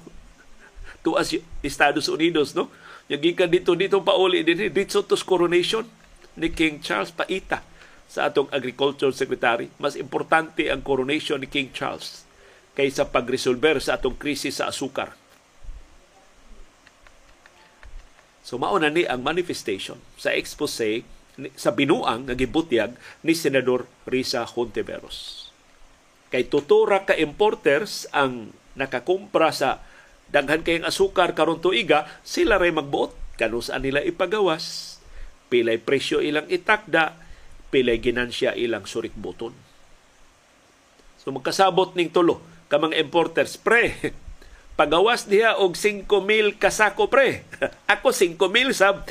tuas Estados Unidos no yagikan dito dito pauli din dito to coronation ni King Charles paita sa atong agriculture secretary mas importante ang coronation ni King Charles kaysa pagresolver sa atong krisis sa asukar So mauna ni ang manifestation sa expose sa binuang nga gibutyag ni Senador Risa Hontiveros. Kay tutura ka importers ang nakakumpra sa daghan kayong asukar karon tuiga, sila ray magbuot kanu saan nila ipagawas, pilay presyo ilang itakda, pilay ginansya ilang surik buton. So magkasabot ning tulo ka mga importers pre pagawas diha og 5,000 kasako pre. Ako 5,000 sab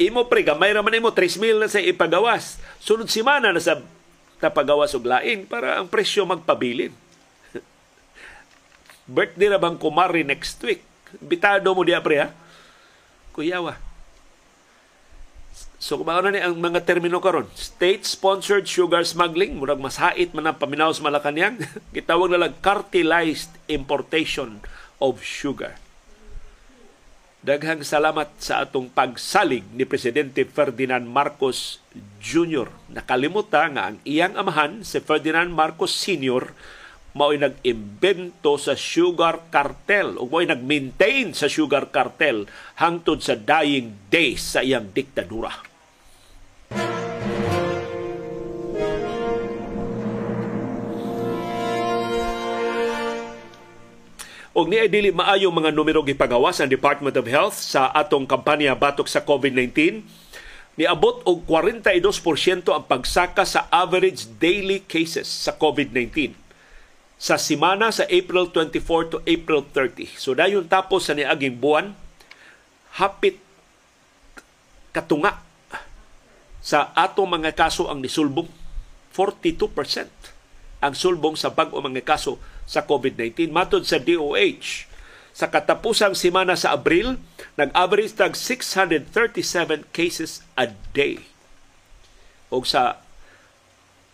imo pre gamay ra man imo 3,000 na sa ipagawas. Sunod semana na sa tapagawas og lain para ang presyo magpabilin. Birthday na bang kumari next week? Bitado mo diya pre ha? Kuyawa. So na ni ang mga termino karon, state-sponsored sugar smuggling, murag mas hait man ang paminaw sa Malacanang, gitawag na lang cartelized importation of sugar. Daghang salamat sa atong pagsalig ni Presidente Ferdinand Marcos Jr. Nakalimuta nga ang iyang amahan, si Ferdinand Marcos Sr., mao'y nag-imbento sa sugar cartel o mao'y nag-maintain sa sugar cartel hangtod sa dying days sa iyang diktadura. Og niay dili maayo mga numero gipagawas ang Department of Health sa atong kampanya batok sa COVID-19. Niabot og 42% ang pagsaka sa average daily cases sa COVID-19 sa simana sa April 24 to April 30. So dayon tapos sa niaging buwan, hapit katunga sa ato mga kaso ang nisulbong 42% ang sulbong sa bag-o mga kaso sa COVID-19 matod sa DOH sa katapusang semana sa Abril nag-average tag 637 cases a day. O sa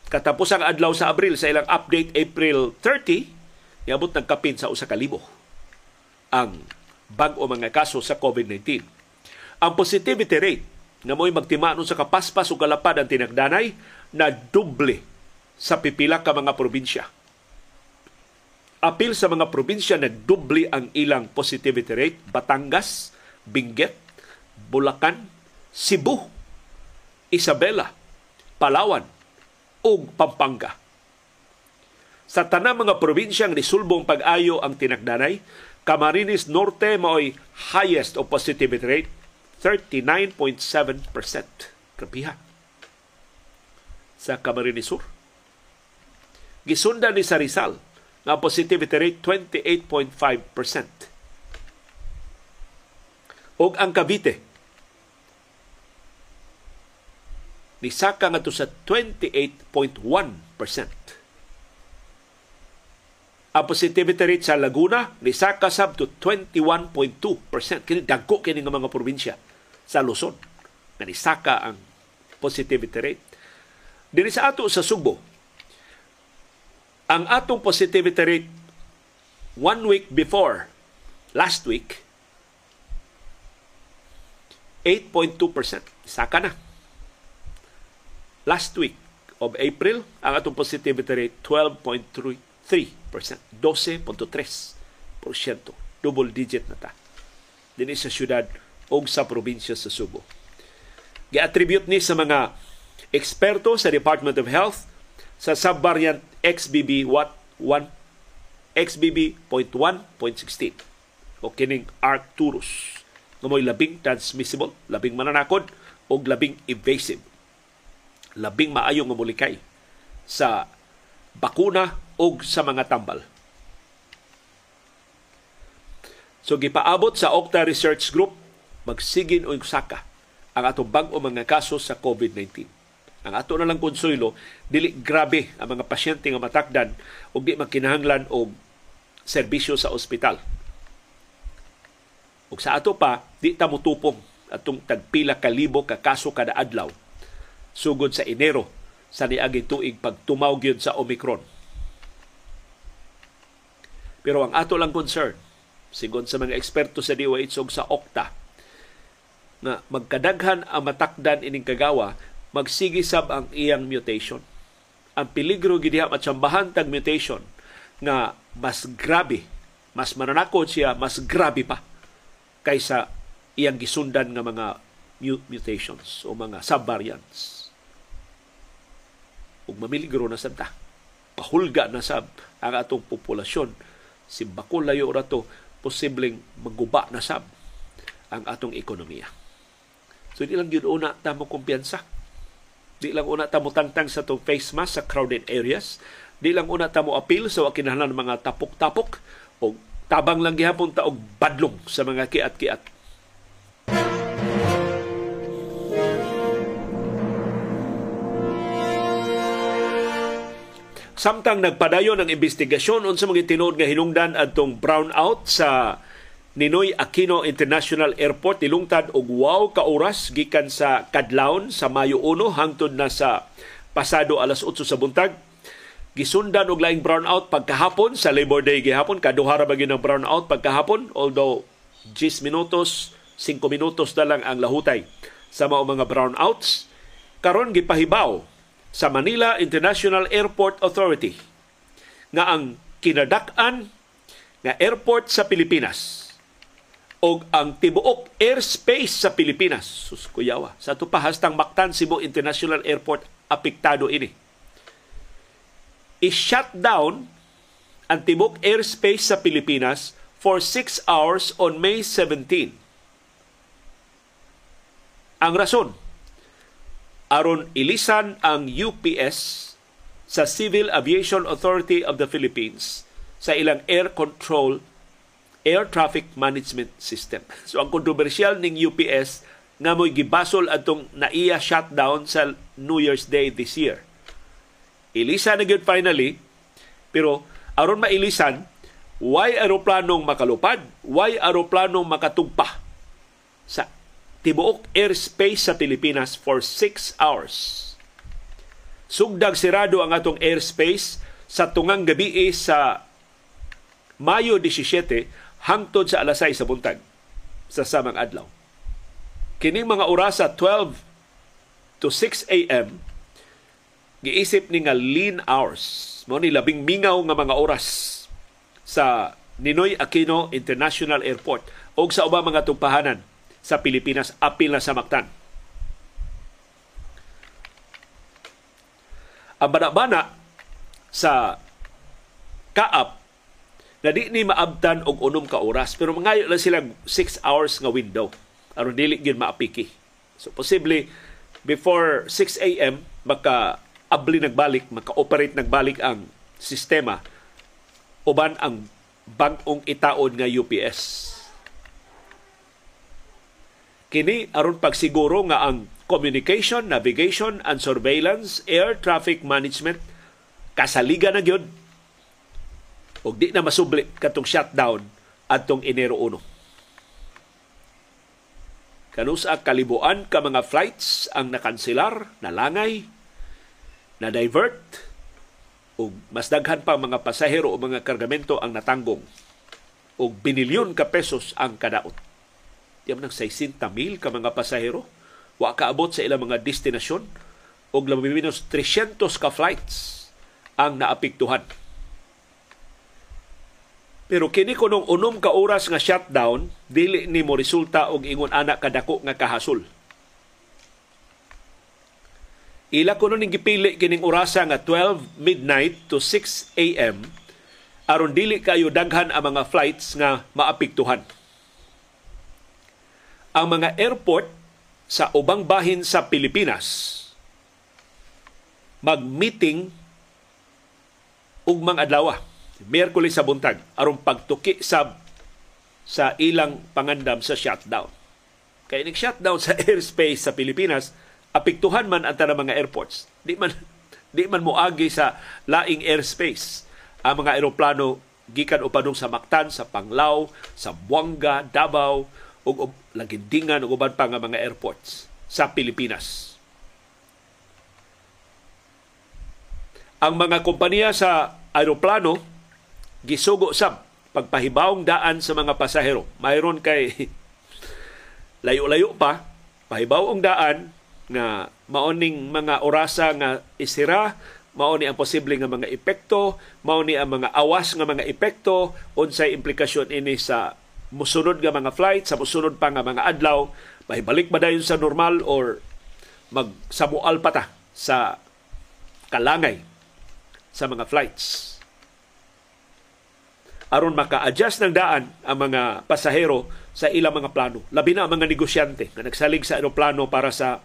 katapusang adlaw sa Abril sa ilang update April 30 niabot nagkapin sa usa ka libo ang bag-o mga kaso sa COVID-19 ang positivity rate na mo'y magtimanon sa kapaspas o kalapad ang tinagdanay na doble sa pipila ka mga probinsya. Apil sa mga probinsya na doble ang ilang positivity rate, Batangas, Benguet, Bulacan, Cebu, Isabela, Palawan, ug Pampanga. Sa tanang mga probinsyang nisulbong pag-ayo ang tinagdanay, Camarines Norte mao'y highest o positivity rate 39.7%. Grabiha. Sa Camarines Sur. Gisunda ni sa Rizal nga positivity rate 28.5%. Og ang Cavite nisaka nga to sa 28.1%. Ang positivity rate sa Laguna nisaka sab to 21.2%. Kini dagko kini nga mga probinsya sa Luzon na nisaka ang positivity rate. Diri sa ato sa Subo, ang atong positivity rate one week before last week 8.2%. Saka na. Last week of April, ang atong positivity rate 12.3%. 12.3%. Double digit na ta. Dini sa syudad o sa probinsya sa Subo. Gi-attribute ni sa mga eksperto sa Department of Health sa subvariant XBB what 1 XBB.1.16 o kining Arcturus nga mo'y labing transmissible, labing mananakod o labing evasive. Labing maayo nga mulikay sa bakuna o sa mga tambal. So gipaabot sa Okta Research Group magsigin o saka ang atong bag-o mga kaso sa COVID-19. Ang ato na lang konsuelo, dili grabe ang mga pasyente nga matakdan ug di magkinahanglan og serbisyo sa ospital. Ug sa ato pa, di ta mutupong atong tagpila ka libo ka kaso kada adlaw sugod sa Enero sa niaging tuig pagtumaw gyud sa Omicron. Pero ang ato lang concern, sigon sa mga eksperto sa DOH ug sa OCTA, na magkadaghan ang matakdan ining kagawa, magsigi sab ang iyang mutation. Ang peligro gid diha matsambahan tag mutation nga mas grabe, mas mananakot siya, mas grabe pa kaysa iyang gisundan nga mga mutations o mga subvariants. Ug mamiligro na sab ta. Pahulga na sab ang atong populasyon. Si Bakul layo rato posibleng maguba na sab ang atong ekonomiya. So di lang yun una tamo kumpiyansa. Di lang una tamo tangtang sa itong face mask sa crowded areas. Di lang una tamo appeal sa wakinahanglan mga tapok-tapok o tabang lang gihapon ta og badlong sa mga kiat-kiat. Samtang nagpadayon ang investigasyon unsa mga tinuod nga hinungdan adtong brownout sa Ninoy Aquino International Airport nilungtad og wow ka oras gikan sa kadlawon sa Mayo 1 hangtod na sa pasado alas 8 sa buntag. Gisundan og laing brownout pagkahapon sa Labor Day gihapon. Kaduha ra ba ng brownout pagkahapon? Although 10 minutos 5 minutos na lang ang lahutay sa mao mga brownouts. Karon gipahibaw sa Manila International Airport Authority nga ang kinadak-an nga airport sa Pilipinas og ang tibuok airspace sa Pilipinas. Sus kuyawa. Sa ito pa, Mactan Cebu International Airport, apektado ini. I-shut down ang tibok airspace sa Pilipinas for 6 hours on May 17. Ang rason, aron ilisan ang UPS sa Civil Aviation Authority of the Philippines sa ilang air control air traffic management system. So ang kontrobersyal ning UPS nga mo'y gibasol atong naiya shutdown sa New Year's Day this year. Ilisa na gyud finally, pero aron mailisan, why aeroplanong makalupad, why aeroplanong makatugpa sa tibuok airspace sa Pilipinas for 6 hours. Sugdag sirado ang atong airspace sa tungang gabi sa Mayo 17 hangtod sa alas 6 sa buntag sa samang adlaw. Kining mga oras sa 12 to 6 a.m. giisip ni nga lean hours. Mo ni labing mingaw nga mga oras sa Ninoy Aquino International Airport o sa ubang mga tumpahanan sa Pilipinas apil na sa Mactan. Ang bana sa kaap na di ni maabtan og unom ka oras pero mangayo lang silang 6 hours nga window aron dili gyud maapiki. So posible before 6 AM maka abli nagbalik, maka-operate nagbalik ang sistema uban ang bangong itaon nga UPS. Kini aron pagsiguro nga ang communication, navigation, and surveillance, air traffic management kasaliga na gyud og di na masubli katong shutdown atong Enero 1 kanusa kalibuan ka mga flights ang nakanselar, nalangay, na divert ug mas daghan pa mga pasahero o mga kargamento ang natanggong. Ug binilyon ka pesos ang kadaot. Diyan nang 60 mil ka mga pasahero? Wa kaabot sa ilang mga destinasyon? Ug labi menos 300 ka flights ang naapektuhan pero kini kunong unom ka oras nga shutdown, dili ni mo resulta og ingon anak kadako nga kahasol. Ila kuno ning gipili kining orasa nga 12 midnight to 6 AM aron dili kayo daghan ang mga flights nga maapektuhan. Ang mga airport sa ubang bahin sa Pilipinas mag-meeting ug mga adlaw Miyerkules sa buntag aron pagtuki sa sa ilang pangandam sa shutdown. Kaya ning shutdown sa airspace sa Pilipinas, apektuhan man ang tanang mga airports. Di man di man moagi sa laing airspace ang mga eroplano gikan upadong sa Mactan, sa Panglao, sa Buanga, Davao ug Lagindingan ug uban pa nga mga airports sa Pilipinas. Ang mga kompanya sa aeroplano gisugo sab pagpahibawong daan sa mga pasahero. Mayroon kay layo-layo pa, pahibawong daan nga maoning mga orasa nga isira, maoni ang posible nga mga epekto, maoni ang mga awas nga mga epekto, unsay implikasyon ini sa musunod nga mga flight, sa musunod pa nga mga adlaw, mahibalik ba dayon sa normal or magsamual pa ta sa kalangay sa mga flights aron maka-adjust ng daan ang mga pasahero sa ilang mga plano. Labi na ang mga negosyante na nagsalig sa aeroplano para sa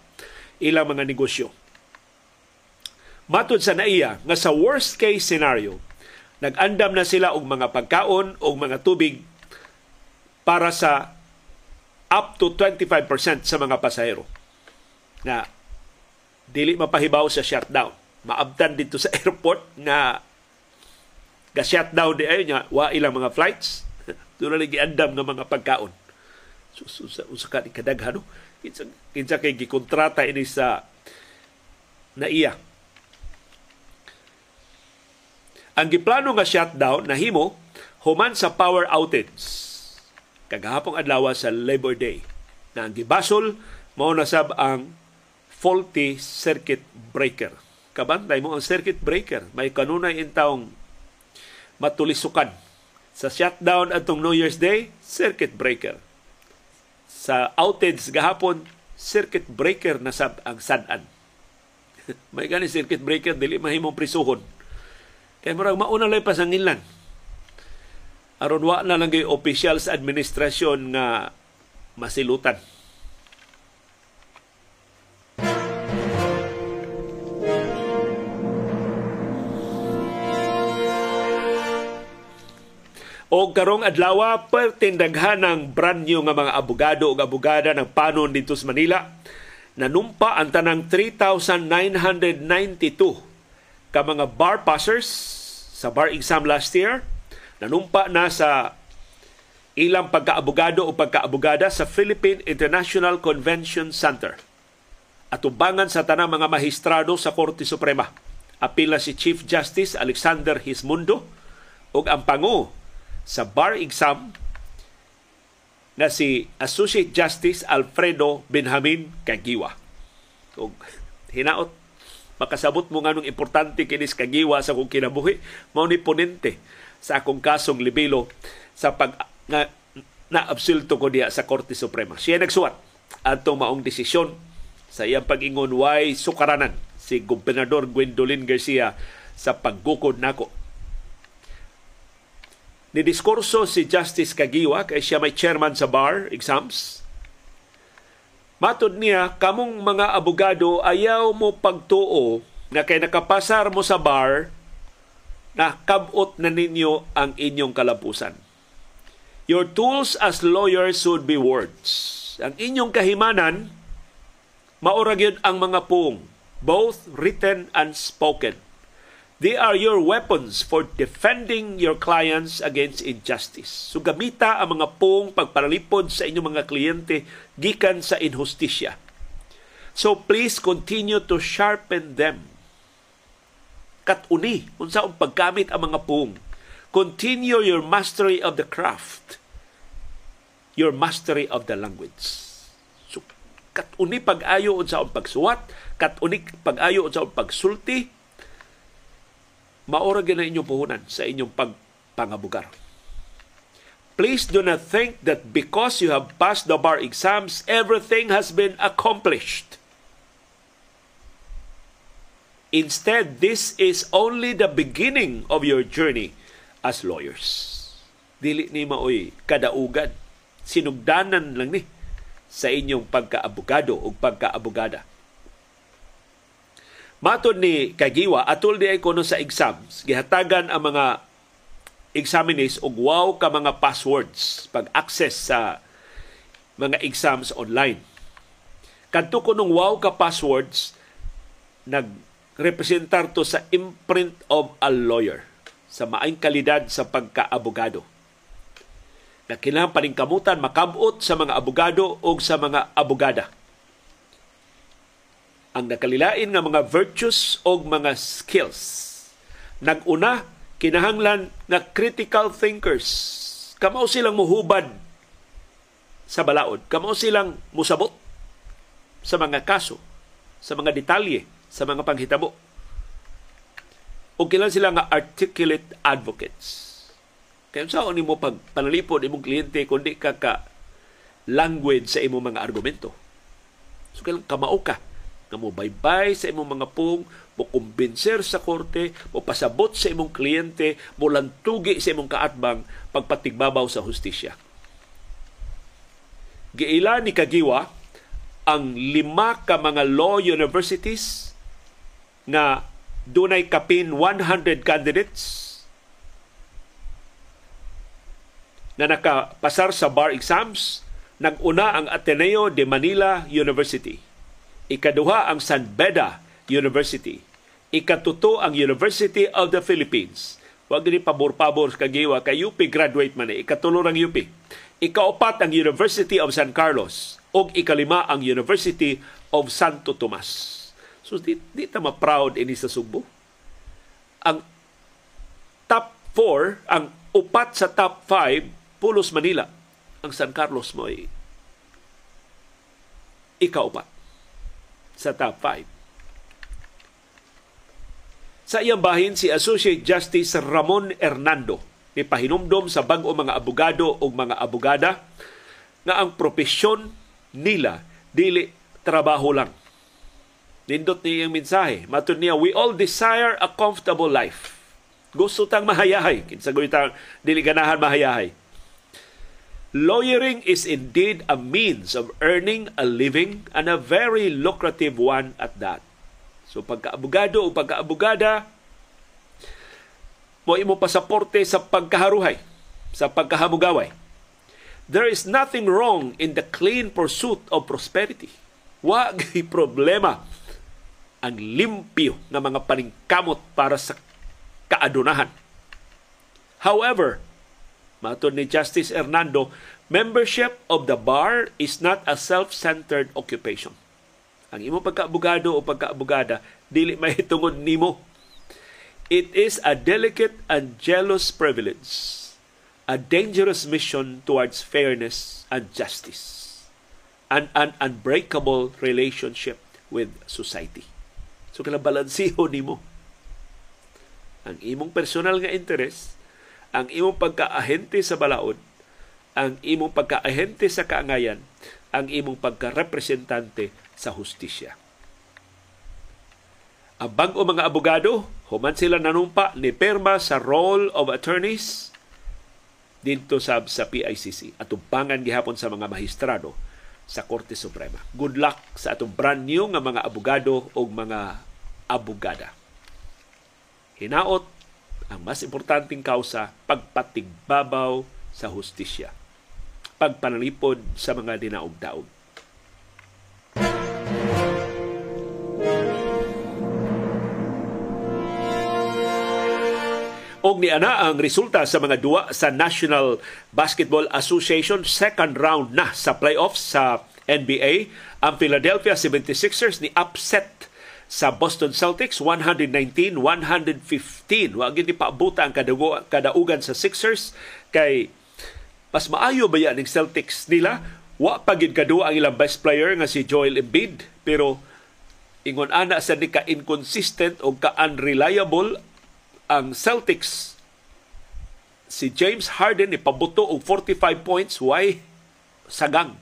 ilang mga negosyo. Matod sa naiya nga sa worst case scenario, nag-andam na sila og mga pagkaon o mga tubig para sa up to 25% sa mga pasahero na dili mapahibaw sa shutdown. Maabtan dito sa airport nga ga-shutdown di ayo niya, wa ilang mga flights. Doon na giandam ng mga pagkaon. So, so, so ka kadaghan, no? Kinsa, kinsa kay gikontrata ini sa naiya. Ang giplano nga shutdown nahimo human sa power outage kagahapong adlaw sa Labor Day na ang gibasol mao na sab ang faulty circuit breaker. Kabantay mo ang circuit breaker. May kanunay intawong matulisukan. Sa shutdown atong New Year's Day, circuit breaker. Sa outage gahapon, circuit breaker na sab ang sadan. May gani circuit breaker dili mahimong prisuhon. Kay murag mauna lay pasangilan. aron wa na lang gyud opisyal sa administrasyon nga masilutan. O karong adlaw pertindaghan ng brand new nga mga abogado ug abogada ng panon dito sa Manila nanumpa ang tanang 3,992 ka mga bar passers sa bar exam last year nanumpa na sa ilang pagkaabogado o pagkaabogada sa Philippine International Convention Center at ubangan sa tanang mga mahistrado sa Korte Suprema. Apila si Chief Justice Alexander Hismundo ug ang pangu sa bar exam na si Associate Justice Alfredo Benjamin Kagiwa. Kung hinaot, makasabot mo nga nung importante kinis Kagiwa sa kong kinabuhi, mao ni ponente sa akong kasong libelo sa pag nga naabsulto ko diya sa Korte Suprema. Siya nagsuwat atong maong desisyon sa iyang pag-ingon why sukaranan si Gobernador Gwendolyn Garcia sa paggukod nako Nidiskurso si Justice Kagiwa kay siya may chairman sa bar exams. Matod niya, kamong mga abogado ayaw mo pagtuo na kay nakapasar mo sa bar na kabot na ninyo ang inyong kalapusan. Your tools as lawyers should be words. Ang inyong kahimanan, maurag yun ang mga pung, both written and spoken. They are your weapons for defending your clients against injustice. So gamita ang mga pong pagparalipod sa inyong mga kliyente gikan sa injustisya. So please continue to sharpen them. Katuni, unsa ang paggamit ang mga pong. Continue your mastery of the craft. Your mastery of the language. Katuni pag-ayo unsa ang pagsuwat, katuni pag-ayo unsa ang pagsulti, maora na inyong puhunan sa inyong pagpangabugar. Please do not think that because you have passed the bar exams, everything has been accomplished. Instead, this is only the beginning of your journey as lawyers. Dili ni maoy kadaugan. Sinugdanan lang ni sa inyong pagkaabogado o pagkaabogada. Matod ni Kagiwa, atol di ay kuno sa exams, gihatagan ang mga examinees og wow ka mga passwords pag-access sa mga exams online. Kadto ko nung wow ka passwords, nagrepresentar to sa imprint of a lawyer, sa maayong kalidad sa pagkaabogado. Na kailangan paningkamutan makabot sa mga abogado o sa mga abogada ang nakalilain nga mga virtues o mga skills. Naguna, kinahanglan nga critical thinkers. Kamao silang muhubad sa balaod. Kamao silang musabot sa mga kaso, sa mga detalye, sa mga panghitabo. O kailan sila nga articulate advocates. Kaya saan mo pag panalipod imong kliyente kundi ka ka language sa imong mga argumento. So kailan kamao ka nga mo baybay sa imong mga pung, mo kumbinser sa korte, mo pasabot sa imong kliyente, mo lantugi sa imong kaatbang pagpatigbabaw sa hustisya. Giila ni Kagiwa ang lima ka mga law universities nga dunay kapin 100 candidates na nakapasar sa bar exams, nag-una ang Ateneo de Manila University Ikaduha ang San Beda University. Ikatuto ang University of the Philippines. Huwag din pabor-pabor kagiwa kay UP graduate man eh. Ikatulo ang UP. Ikaapat ang University of San Carlos. O ikalima ang University of Santo Tomas. So di, di ta ma-proud ini sa Subo. Ang top 4, ang upat sa top 5, Pulos Manila. Ang San Carlos mo ay ikaupat sa top 5. Sa iyang bahin si Associate Justice Ramon Hernando ni pahinumdom sa bag-o mga abogado o mga abogada nga ang propesyon nila dili trabaho lang. Nindot niya ang mensahe. Matun niya, we all desire a comfortable life. Gusto tang mahayahay. Kinsa tang dili ganahan mahayahay. Lawyering is indeed a means of earning a living and a very lucrative one at that. So pagka-abogado o pagka-abogada, mo imo pasaporte sa pagkaharuhay, sa pagkahamugaway. There is nothing wrong in the clean pursuit of prosperity. Wa problema ang limpyo ng mga paningkamot para sa kaadunahan. However, matod ni Justice Hernando, membership of the bar is not a self-centered occupation. Ang imo pagkaabogado o pagkaabogada dili may tungod nimo. It is a delicate and jealous privilege, a dangerous mission towards fairness and justice, and an unbreakable relationship with society. So kalabalansiho nimo ang imong personal nga interes, ang imong pagkaahente sa balaod, ang imong pagkaahente sa kaangayan, ang imong pagka-representante sa hustisya. Ang bag-o mga abogado, human sila nanumpa ni perma sa role of attorneys dito sa, sa PICC at tumpangan gihapon sa mga mahistrado sa Korte Suprema. Good luck sa atong brand new nga mga abogado o mga abogada. Hinaot ang mas importanteng kausa pagpatigbabaw sa hustisya. Pagpanalipod sa mga dinaog-daog. Og ni ana ang resulta sa mga duwa sa National Basketball Association second round na sa playoffs sa NBA. Ang Philadelphia 76ers ni upset sa Boston Celtics 119-115. Wa gyud pabuta ang kadago kadaugan sa Sixers. Kay mas maayo ba yan ng Celtics nila? Wa pa gid kadua ang ilang best player nga si Joel Embiid pero ingon ana sa di ka inconsistent o ka unreliable ang Celtics. Si James Harden ni pabuto og 45 points. Why? Sagang.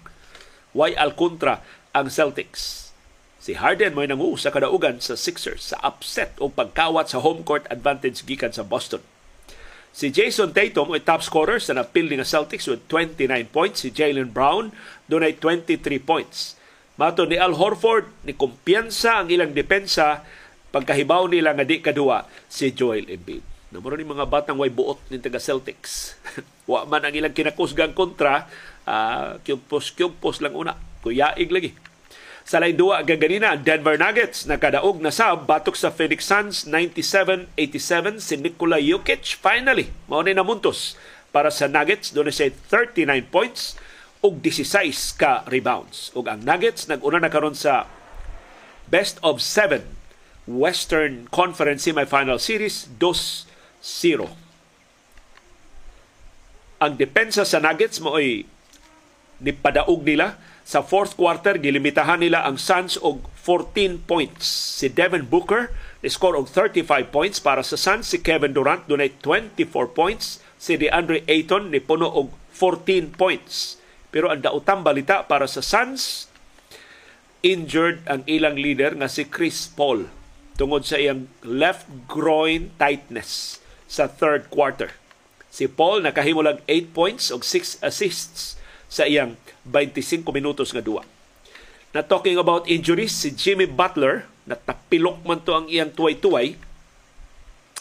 Why al kontra ang Celtics Si Harden may nangu sa kadaugan sa Sixers sa upset o pagkawat sa home court advantage gikan sa Boston. Si Jason Tatum ay top scorer sa napil nga Celtics with 29 points. Si Jalen Brown doon ay 23 points. Mato ni Al Horford, ni kumpiyansa ang ilang depensa pagkahibaw nila nga di kadua si Joel Embiid. Namuro ni mga batang way buot ni taga Celtics. Wa man ang ilang kinakusgang kontra, uh, kyumpos-kyumpos lang una. Kuyaig lagi. Sa lain duwa gaganina, Denver Nuggets nakadaog na sa batok sa Phoenix Suns 97-87 si Nikola Jokic finally mao ni namuntos para sa Nuggets doon siya 39 points ug 16 ka rebounds. Ug ang Nuggets nag-una na karon sa best of 7 Western Conference Semifinal Series 2-0. Ang depensa sa Nuggets mo ay nipadaog nila sa fourth quarter, gilimitahan nila ang Suns og 14 points. Si Devin Booker, score og 35 points para sa Suns. Si Kevin Durant, dunay 24 points. Si DeAndre Ayton, ni puno og 14 points. Pero ang dautang balita para sa Suns, injured ang ilang leader nga si Chris Paul tungod sa iyang left groin tightness sa third quarter. Si Paul nakahimulag 8 points og 6 assists sa iyang 25 minutos nga duwa. Na talking about injuries, si Jimmy Butler, natapilok man to ang iyang tuway-tuway,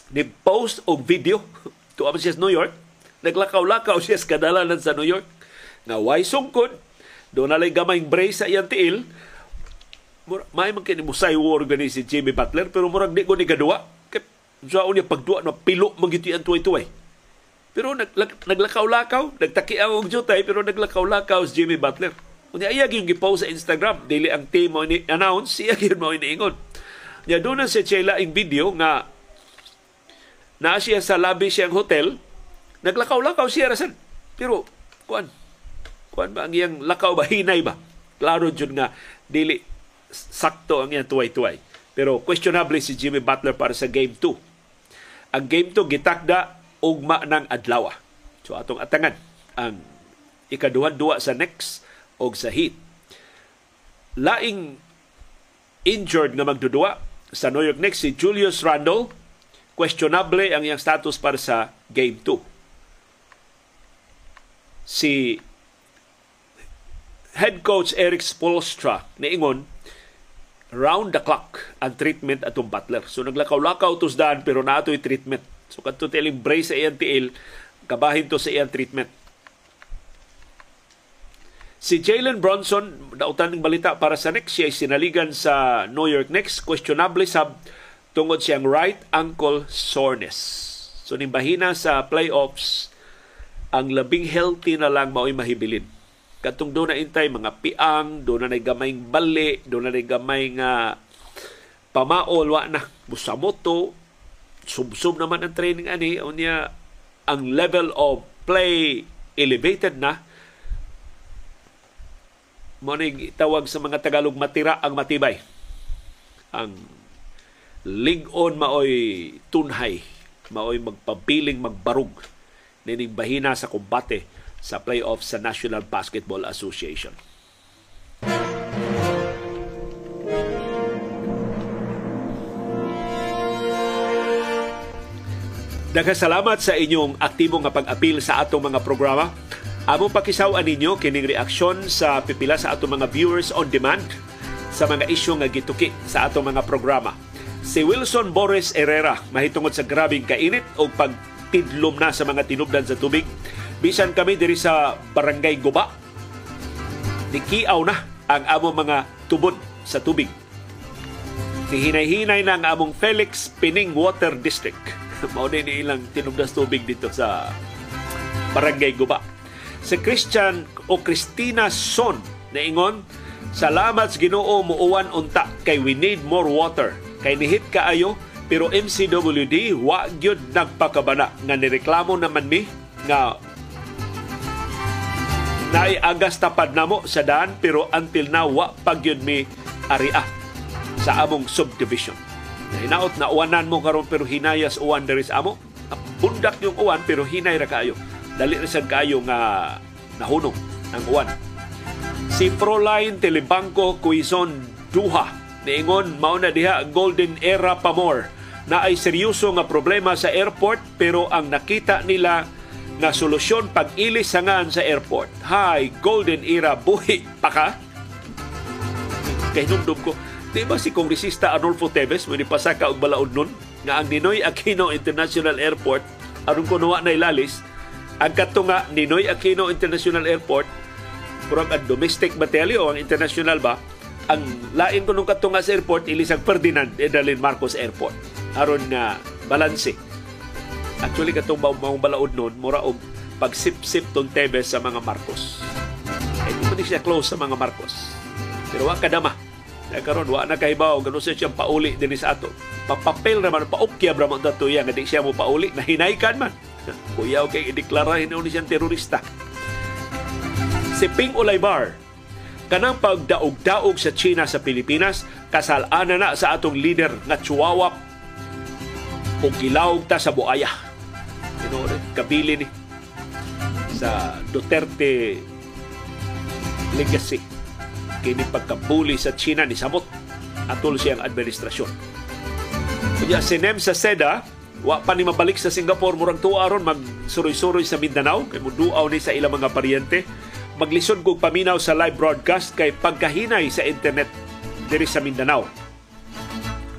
ni post og video tuwa siya New York, naglakaw-lakaw siya sa kadalanan sa New York, nga way sungkod, doon nalay gamayng brace sa iyang tiil, may man kini musay war gani si Jimmy Butler pero murag di ko ni kadua kay sa unya pagduwa na pilo magiti ang tuway-tuway pero nag, naglakaw-lakaw, nagtaki ang jutay, pero naglakaw-lakaw si Jimmy Butler. Unya iya yung gipost sa Instagram, dili ang team mo ni announce, siya gyud mo iniingon. Nya doon na si Chela ing video nga na siya sa lobby siyang hotel, naglakaw-lakaw siya rasan. Pero kuan, kuan ba ang iyang lakaw ba hinay ba? Klaro jud nga dili sakto ang iyang tuway-tuway. Pero questionable si Jimmy Butler para sa game 2. Ang game 2 gitakda ugma ng adlaw. So atong atangan ang ikaduha-duha sa next og sa heat. Laing injured nga magdudua sa New York Knicks si Julius Randle questionable ang iyang status para sa Game 2. Si head coach Eric Spolstra niingon round the clock ang treatment atong Butler. So naglakaw-lakaw tusdaan pero naato'y treatment. So kadto tiling brace sa iyang tiil, kabahin to sa iyang treatment. Si Jalen Bronson, nautan ng balita para sa Knicks, siya sinaligan sa New York Knicks. Questionable sab tungod siyang right ankle soreness. So nimbahina sa playoffs, ang labing healthy na lang mao'y mahibilin. Katong doon na intay mga piang, doon na gamay bali, doon na gamay nga pamaol, wa na. Busamoto, subsub naman ang training ani, unya ang level of play elevated na mo tawag sa mga Tagalog matira ang matibay. Ang ligon maoy tunhay, maoy magpabiling magbarug nining bahina sa kombate sa playoff sa National Basketball Association. Nagkasalamat sa inyong aktibo nga pag-apil sa atong mga programa. Amo pakisaw ninyo kining reaksyon sa pipila sa ato mga viewers on demand sa mga isyu nga gituki sa ato mga programa. Si Wilson Boris Herrera mahitungod sa grabing kainit o pagtidlom na sa mga tinubdan sa tubig. Bisan kami diri sa Barangay Guba. Nikiaw na ang amo mga tubod sa tubig. Hihinay-hinay na ang among Felix Pining Water District. Mao din ilang tinubdan sa tubig dito sa Barangay Guba si Christian o Christina Son na ingon, Salamat sa Ginoo muuwan unta kay we need more water. Kay nihit kaayo pero MCWD wa gyud nagpakabana nga nireklamo naman mi nga naay agas tapad namo sa daan pero until now wa pagyud mi aria sa among subdivision. Hinaot na uwanan mo karon pero hinayas uwan diri sa amo. Bundak yung uwan pero hinay ra kaayo dali ra sad kayo nga nahunong ang uwan. Si Proline Telebangko Quezon Duha niingon mao na diha golden era pa more na ay seryoso nga problema sa airport pero ang nakita nila nga solusyon pag-ilis sangan sa airport. Hi, golden era buhi pa ka? Kay ko, di ba si Kongresista Arnolfo Teves mo ni pasaka og balaod nun nga ang Ninoy Aquino International Airport aron ko na ilalis ang katunga Ninoy Aquino International Airport, kurang ang domestic batalyo, ang international ba, ang lain ko nung katunga sa airport, ilisang Ferdinand Edalin Marcos Airport. aron nga balanse. Actually, katong mga balaod nun, mura og pagsip-sip tong Tebes sa mga Marcos. Eh, di siya close sa mga Marcos. Pero wa kadama. Kaya karon wa na kahibaw, ganun siya siyang pauli din sa ato. Papapel naman, paukya bra mo dato yan, nga di siya mo pauli, nahinaykan man. Kuya, okay, ideklara hinuon siyang terorista. Si Ping Olaybar, kanang pagdaog-daog sa China sa Pilipinas, kasalanan na sa atong leader nga Chihuahua o gilawog ta sa buaya. You kabili ni sa Duterte legacy kini pagkabuli sa China ni Samot atol siyang administrasyon. Kaya si Nem sa SEDA, Wa pa ni mabalik sa Singapore murag tuwa aron magsuroy-suroy sa Mindanao kay muduaw ni sa ilang mga paryente. Maglisod kog paminaw sa live broadcast kay pagkahinay sa internet diri sa Mindanao.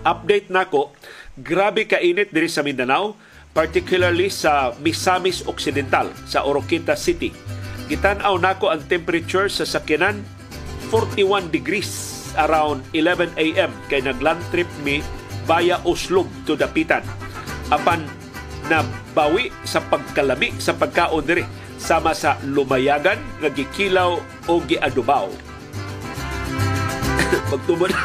Update nako, grabe ka init diri sa Mindanao, particularly sa Misamis Occidental sa Oroqueta City. Gitan-aw nako ang temperature sa sakyanan 41 degrees around 11 a.m. kay nagland trip mi via Uslub to Dapitan apan na bawi sa pagkalami sa pagkaon diri sama sa lumayagan nga gikilaw o giadubaw. Pagtubod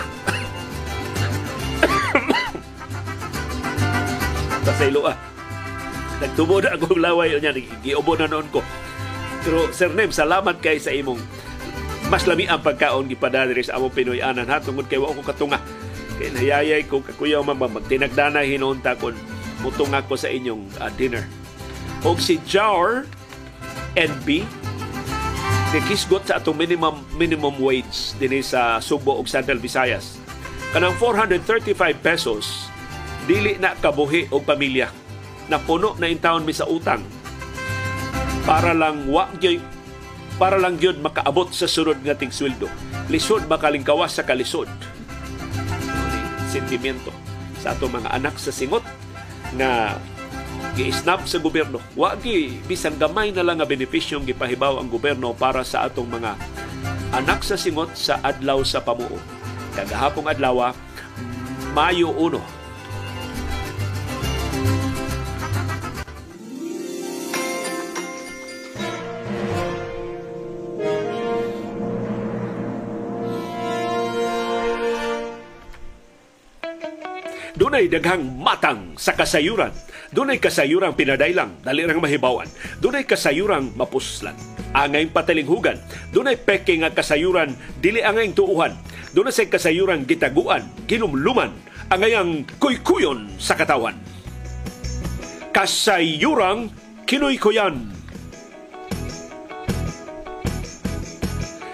Pasaylo ah. Nagtubo na akong laway niya, giubo na noon ko. Pero Sir Nem, salamat kay sa imong mas lami ang pagkaon gipadala sa among Pinoy anan ha tungod kay wa ko katunga. Kay nayayay ko kakuyaw mama magtinagdana hinunta kon mutong ako sa inyong uh, dinner. O si Jar NB nikisgot sa atong minimum minimum wage dinhi sa Subo ug Central Visayas. Kanang 435 pesos dili na kabuhi og pamilya. Napuno na intawon mi sa utang. Para lang wa para lang gyud makaabot sa sunod nga tigsweldo. Lisod makalingkawas sa kalisod. Sentimiento sa ato mga anak sa singot nga gi-snap sa gobyerno. Wa gi bisan gamay na lang nga benepisyong gipahibaw ang gobyerno para sa atong mga anak sa singot sa adlaw sa pamuo. Kagahapong adlaw Mayo 1 Dunay daghang matang sa kasayuran. Dunay kasayurang pinadaylang, dali rang mahibawan. Dunay kasayurang mapuslan. Angay patalinghugan. Dunay peke nga kasayuran, dili angay tuuhan. Dunay say kasayuran gitaguan, kinumluman, angayang kuykuyon sa katawan. Kasayurang kinuykuyan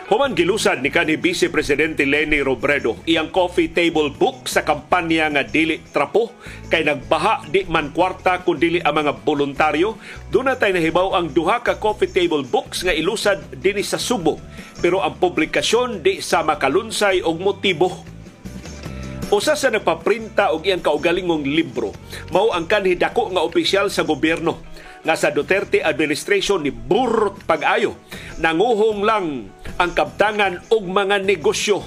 Human gilusad ni kanhi Vice Presidente Leni Robredo. Iyang coffee table book sa kampanya nga dili trapo. Kay nagbaha di man kwarta kun dili ang mga voluntaryo. Doon tay nahibaw ang duha ka coffee table books nga ilusad dinhi sa Subo. Pero ang publikasyon di sa makalunsay og motibo. Usa sa nagpaprinta og iyang kaugalingong libro. Mao ang kanhi dako nga opisyal sa gobyerno nga sa Duterte administration ni burot pag-ayo nanguhong lang ang kabtangan og mga negosyo.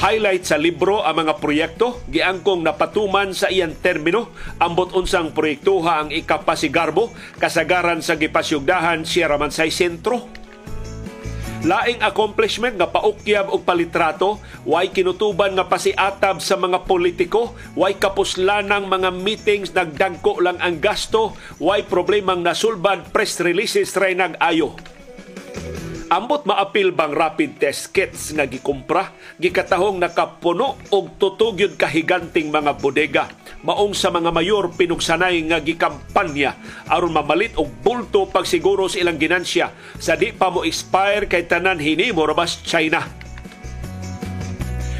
Highlight sa libro ang mga proyekto giangkong napatuman sa iyang termino ambot unsang proyektuha ang ikapasigarbo kasagaran sa gipasyugdahan Sierra Mansay Sentro. Laing accomplishment nga paukyab og palitrato, way kinutuban nga pasiatab sa mga politiko, way kapuslanang mga meetings nagdagko lang ang gasto, way problemang nasulbad press releases ray nag-ayo. Ambot maapil bang rapid test kits nga gikumpra, gikatahong nakapuno og tutugyod kahiganting mga bodega. Maong sa mga mayor pinugsanay nga gikampanya. Aron mamalit og bulto pagsiguro sa ilang ginansya. Sa di pa mo expire kay tanan hinimo rabas China.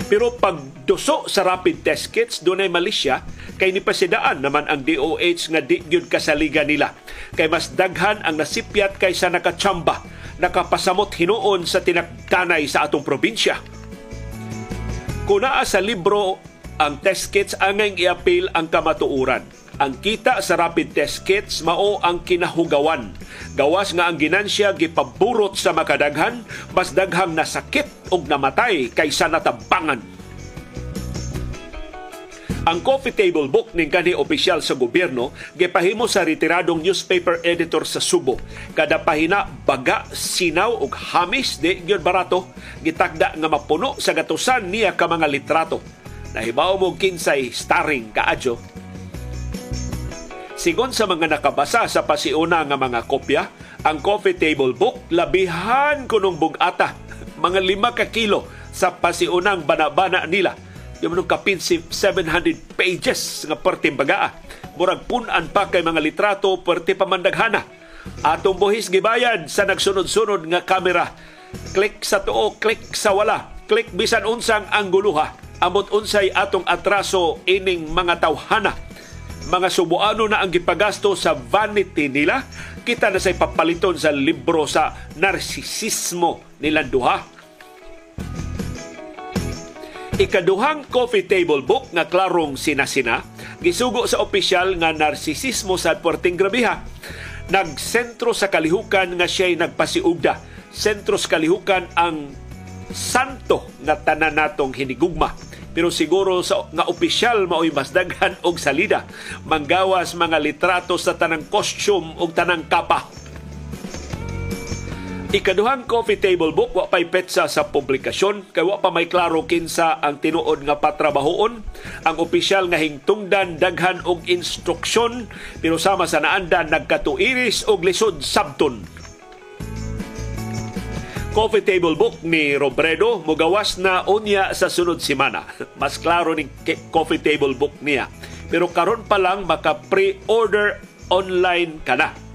Pero pag duso sa rapid test kits dunay Malaysia kay ni pasidaan naman ang DOH nga di gyud kasaliga nila. Kay mas daghan ang nasipyat kaysa nakachamba nakapasamot hinuon sa tinagkanay sa atong probinsya. Kuna sa libro ang test kits angay iapil ang kamatuuran. Ang kita sa rapid test kits mao ang kinahugawan. Gawas nga ang ginansya gipaburot sa makadaghan, mas daghang nasakit og namatay kaysa natabangan ang coffee table book ning kanhi opisyal sa gobyerno gipahimo sa retiradong newspaper editor sa Subo. Kada pahina baga, sinaw ug hamis di gyud barato gitakda nga mapuno sa gatusan niya ka mga litrato. Nahibaw mo kinsay starring kaadyo. Sigon sa mga nakabasa sa pasiuna nga mga kopya, ang coffee table book labihan kunong bugata mga lima ka kilo sa pasiunang banabana nila yung mga kapin 700 pages nga pertimbagaa. Murag punan pa kay mga litrato perti pamandaghana. Atong buhis gibayad sa nagsunod-sunod nga kamera. Click sa tuo, click sa wala. Click bisan unsang angguluha. Amot unsay atong atraso ining mga tawhana. Mga subuano na ang gipagasto sa vanity nila. Kita na say papaliton sa libro sa narsisismo nilang duha Ikaduhang coffee table book nga klarong sinasina, gisugo sa opisyal nga narsisismo sa Puerting Grabiha. Nagsentro sa kalihukan nga siya'y nagpasiugda. Sentro sa kalihukan ang santo nga tanan natong hinigugma. Pero siguro sa nga opisyal mao'y mas daghan og salida. Manggawas mga litrato sa tanang costume og tanang kapa Ikaduhang coffee table book wa pay petsa sa publikasyon kay wa pa may klaro kinsa ang tinuod nga patrabahoon ang opisyal nga hingtungdan daghan og instruksyon pero sama sa naandan nagkatuiris og lisod sabton coffee table book ni Robredo mugawas na unya sa sunod semana. Mas klaro ni coffee table book niya. Pero karon pa lang maka pre-order online ka na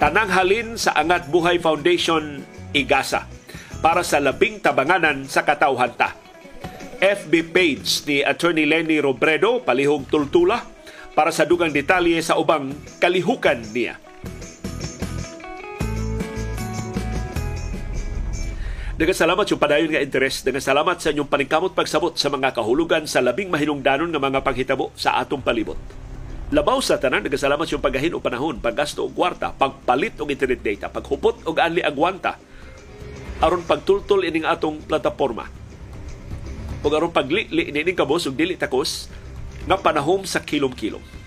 tanang halin sa Angat Buhay Foundation Igasa para sa labing tabanganan sa katawhan ta. FB page ni Attorney Lenny Robredo, palihog tultula, para sa dugang detalye sa ubang kalihukan niya. Daga salamat yung padayon nga interes. Daga salamat sa inyong paningkamot pagsabot sa mga kahulugan sa labing mahinungdanon nga mga panghitabo sa atong palibot. Labaw sa tanan, nagasalamat yung paggahin o panahon, paggasto og kwarta, pagpalit og internet data, paghupot og anli agwanta, aron pagtultol ining atong plataporma. Ug aron pagli ining kabos og dili takos nga panahom sa kilom-kilom.